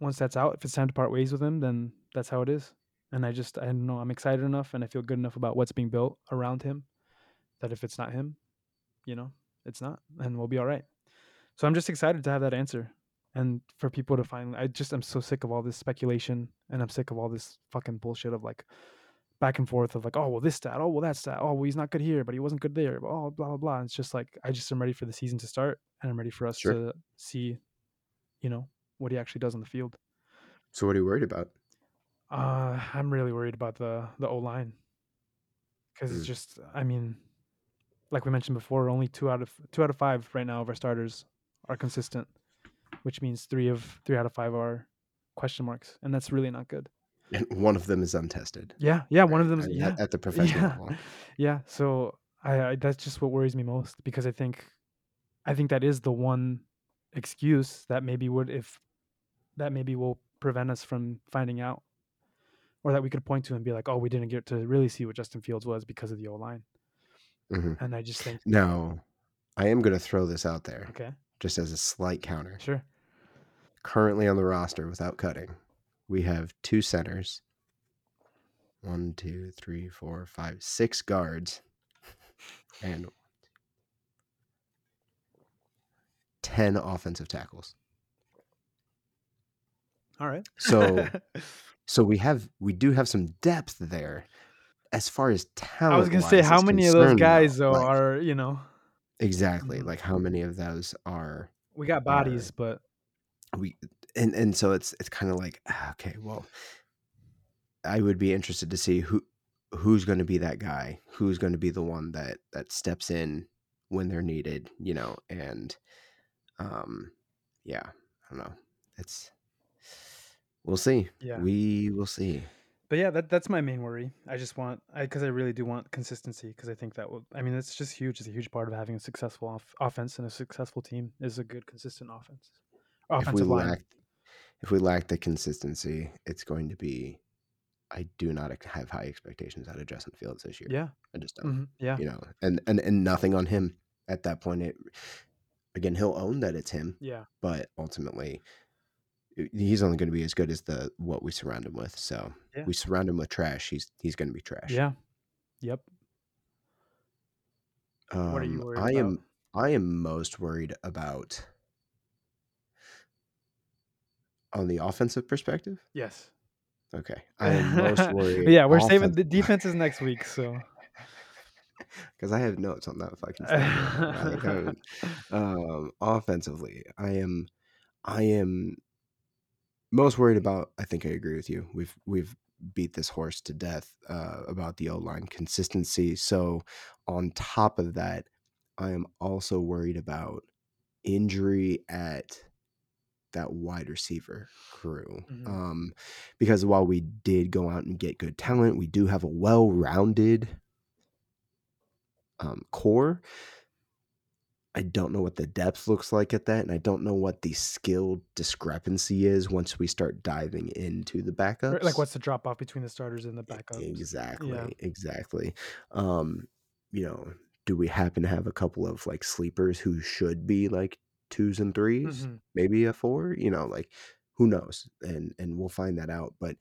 once that's out, if it's time to part ways with him, then that's how it is. And I just I don't know, I'm excited enough and I feel good enough about what's being built around him that if it's not him, you know, it's not, and we'll be all right. So I'm just excited to have that answer. And for people to finally I just I'm so sick of all this speculation and I'm sick of all this fucking bullshit of like back and forth of like, oh well this stat, oh well that stat, oh well he's not good here, but he wasn't good there, oh blah blah blah. And it's just like I just am ready for the season to start and I'm ready for us Sure. to see, you know, what he actually does on the field. So what are you worried about? Uh, I'm really worried about the the O line because it's Mm. just, I mean, like we mentioned before, only two out of two out of five right now of our starters are consistent, which means three of three out of five are question marks, and that's really not good. And one of them is untested. Yeah, yeah, one of them, At- yeah, at, the professional yeah, level. yeah. So I, I that's just what worries me most because I think, I think that is the one excuse that maybe would if that maybe will prevent us from finding out, or that we could point to and be like, oh, we didn't get to really see what Justin Fields was because of the O line. hmm And I just think, Now, I am going to throw this out there okay, just as a slight counter. sure, Currently on the roster, without cutting, we have two centers, one, two, three, four, five, six guards, and 10 offensive tackles. all right. So so we have we do have some depth there as far as talent. I was gonna say, how many of those guys though like, are you know exactly Mhm. like how many of those are we got bodies, but we and and so it's it's kind of like ah, okay well i would be interested to see who who's going to be that guy who's going to be the one that that steps in when they're needed you know and um yeah i don't know it's we'll see Yeah. we will see but yeah, that that's my main worry. I just want, I because I really do want consistency because I think that will. I mean, it's just huge. It's a huge part of having a successful off- offense and a successful team is a good consistent offense. If we line. lack if we lack the consistency it's going to be i do not have high expectations out of justin fields this year Yeah. i just don't mhm, Yeah. you know and and and nothing on him at that point it again he'll own that it's him Yeah. but ultimately he's only going to be as good as the what we surround him with so Yeah. we surround him with trash he's he's going to be trash Yeah. Yep. um, What are you worried i about? am i am most worried about on the offensive perspective Yes. okay i am most worried yeah, we're saving the defenses next week. So. because I have notes on that fucking stuff. I- um, offensively, I am, I am most worried about. I think I agree with you. We've we've beat this horse to death uh, about the O line consistency. So on top of that, I am also worried about injury at that wide receiver crew. Mhm. Um, because while we did go out and get good talent, we do have a well-rounded um, corps. I don't know what the depth looks like at that, and I don't know what the skill discrepancy is once we start diving into the backups. Like, what's the drop off between the starters and the backups? Exactly, exactly. Um, you know, do we happen to have a couple of like sleepers who should be like twos and 3s Mhm. maybe a four? You know, like who knows? And and we'll find that out. But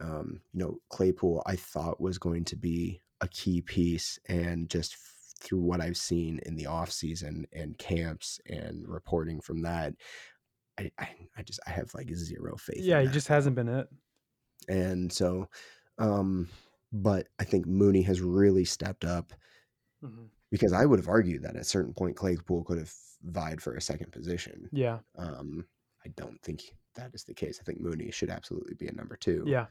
um, you know, Claypool, I thought was going to be a key piece, and just f- through what I've seen in the off season and camps and reporting from that, I, I, I just I have like zero faith. Yeah, he just hasn't been it. And so, um, but I think Mooney has really stepped up Mhm. Because I would have argued that at a certain point Claypool could have vied for a second position. Yeah, Um, I don't think that is the case. I think Mooney should absolutely be a number two. yeah.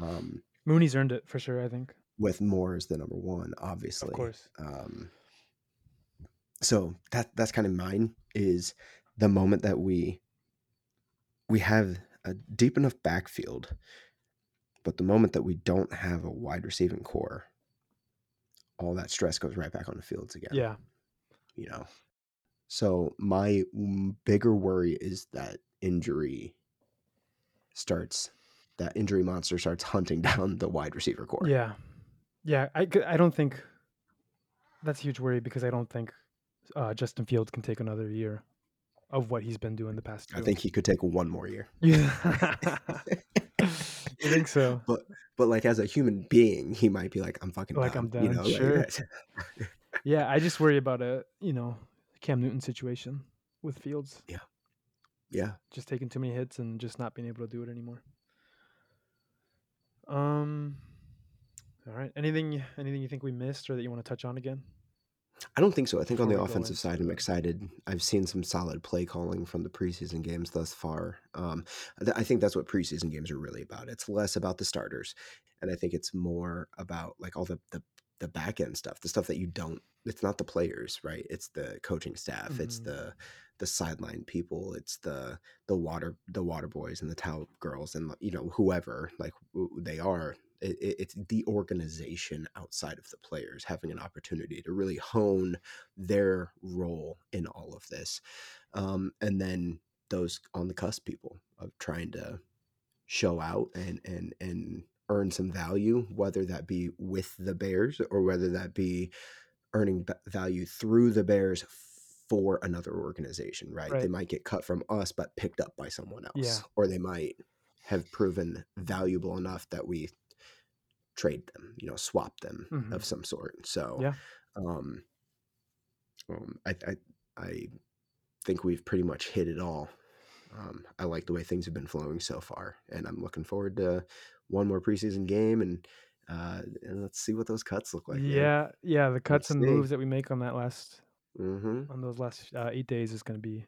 Um, Mooney's earned it for sure. I think. with Moore as the number one, obviously. Of course. Um, so that that's kind of mine is the moment that we we have a deep enough backfield, but the moment that we don't have a wide receiving corps, all that stress goes right back on the fields again. Yeah. you know. So my bigger worry is that injury starts that injury monster starts hunting down the wide receiver corps. Yeah, yeah. I I don't think that's a huge worry because I don't think uh, Justin Fields can take another year of what he's been doing the past. I think he could take one more year. Yeah. you think so? but but like as a human being, he might be like, I'm fucking Like, done. I'm done. You know, sure. that's- Yeah, I just worry about a you know Cam Newton situation with Fields Yeah, yeah. just taking too many hits and just not being able to do it anymore. Um. All right. Anything anything you think we missed or that you want to touch on again? I don't think so. I think on the offensive side, I'm excited. I've seen some solid play calling from the preseason games thus far. Um, th- I think that's what preseason games are really about. It's less about the starters, and I think it's more about like all the the, the back end stuff, the stuff that you don't. It's not the players, right? It's the coaching staff. It's Mhm. the the sideline people. It's the the water the water boys and the towel girls and you know whoever like they are. It, it, it's the organization outside of the players having an opportunity to really hone their role in all of this. Um, and then those on the cusp people of trying to show out and and and earn some value, whether that be with the Bears or whether that be earning b- value through the Bears for another organization, right? They might get cut from us but picked up by someone else, Yeah. or they might have proven valuable enough that we trade them, you know, swap them Mhm. of some sort. So, Yeah. um, um, I, I, I think we've pretty much hit it all. Um, I like the way things have been flowing so far, and I'm looking forward to one more preseason game and uh, and let's see what those cuts look like. yeah, yeah. The cuts and see. moves that we make on that last Mm-hmm. on those last uh, eight days is going to be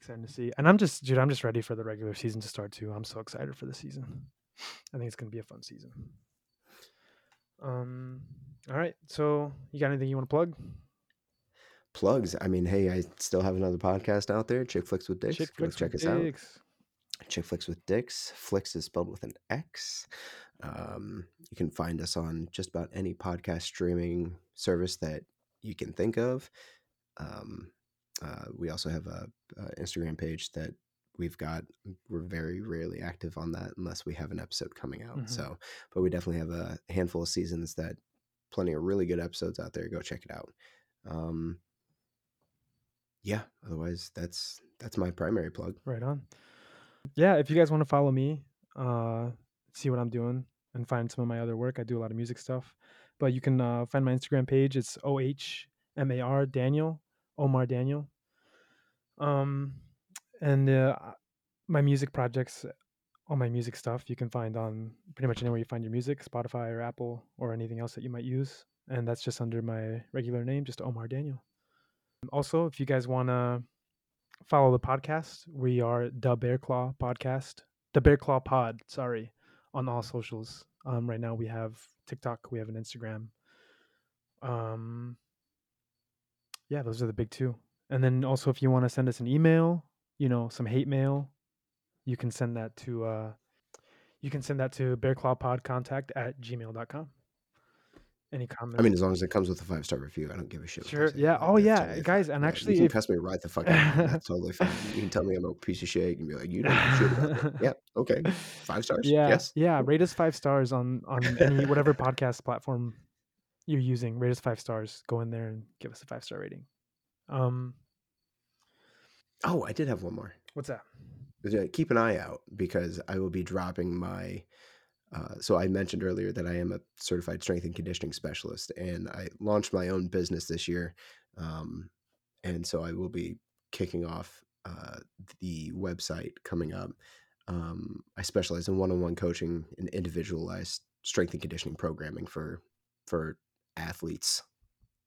exciting to see. And I'm just, dude, I'm just ready for the regular season to start too. I'm so excited for the season. I think it's going to be a fun season. Um. All right. So you got anything you want to plug? Plugs. I mean, hey, I still have another podcast out there, Chick Flicks with Dicks. Chick flicks check with us out. dicks. Chick Flicks with Dicks. Flicks is spelled with an X. Um, you can find us on just about any podcast streaming service that you can think of. Um, uh, we also have a, a Instagram page that we've got. We're very rarely active on that unless we have an episode coming out. Mhm. So, but we definitely have a handful of seasons that plenty of really good episodes out there. Go check it out. Um, yeah. Otherwise, that's that's my primary plug. Right on. Yeah, if you guys want to follow me, uh, see what I'm doing, and find some of my other work, I do a lot of music stuff. But you can uh, find my Instagram page. It's O H M A R Daniel Omar Daniel. Um, and uh, my music projects, all my music stuff, you can find on pretty much anywhere you find your music, Spotify or Apple or anything else that you might use. And that's just under my regular name, just Omar Daniel. Also, if you guys want to follow the podcast. We are the Bear Claw Podcast, the Bear Claw Pod. Sorry, on all socials. Um, right now we have TikTok, we have an Instagram. Um, yeah, those are the big two. And then also, if you want to send us an email, you know, some hate mail, you can send that to uh, you can send that to bearclawpodcontact at gmail.com. Any comments? I mean, as long as it comes with a five star review, I don't give a shit. Sure, yeah. Oh, yeah, totally guys, fine. and Yeah, actually you can cuss me right the fuck out. That's totally fine. You can tell me I'm a piece of shit You can be like, you don't shit about. Yeah, okay, five stars. yeah yes, yeah rate us five stars on on any whatever podcast platform you're using rate us five stars go in there and give us a five star rating um Oh, I did have one more. what's that Keep an eye out because I will be dropping my. Uh, so I mentioned earlier that I am a certified strength and conditioning specialist, and I launched my own business this year, um, and so I will be kicking off uh, the website coming up. Um, I specialize in one-on-one coaching and individualized strength and conditioning programming for for athletes.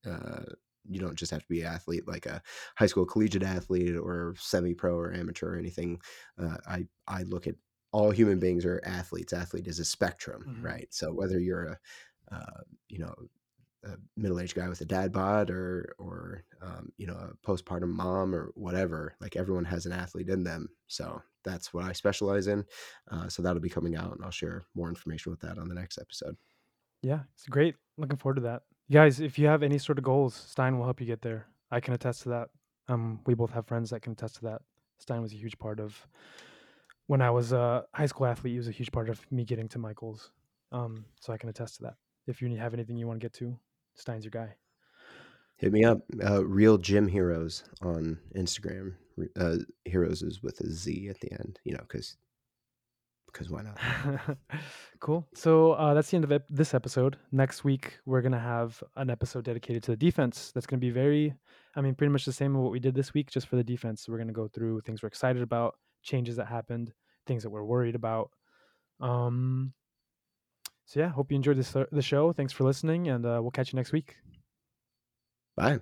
Uh, you don't just have to be an athlete like a high school collegiate athlete or semi-pro or amateur or anything. Uh, I I look at all human beings are athletes. Athlete is a spectrum, Mhm. right? So whether you're a uh, you know a middle-aged guy with a dad bod or or um, you know a postpartum mom or whatever like everyone has an athlete in them so that's what i specialize in uh, so that'll be coming out and i'll share more information with that on the next episode Yeah, it's great. Looking forward to that. Guys, if you have any sort of goals, Stein will help you get there. I can attest to that. Um, we both have friends that can attest to that. Stein was a huge part of when I was a high school athlete. He was a huge part of me getting to my goals. Um, so I can attest to that. If you have anything you want to get to, Stein's your guy. hit me up uh, real gym heroes on instagram uh, heroes is with a z at the end you know because because why not cool. So uh, that's the end of ep- this episode. Next week, we're going to have an episode dedicated to the defense. That's going to be very, I mean, pretty much the same as what we did this week, just for the defense. We're going to go through things we're excited about, changes that happened, things that we're worried about. Um, so, yeah, hope you enjoyed this, uh, the show. Thanks for listening, and uh, we'll catch you next week. bye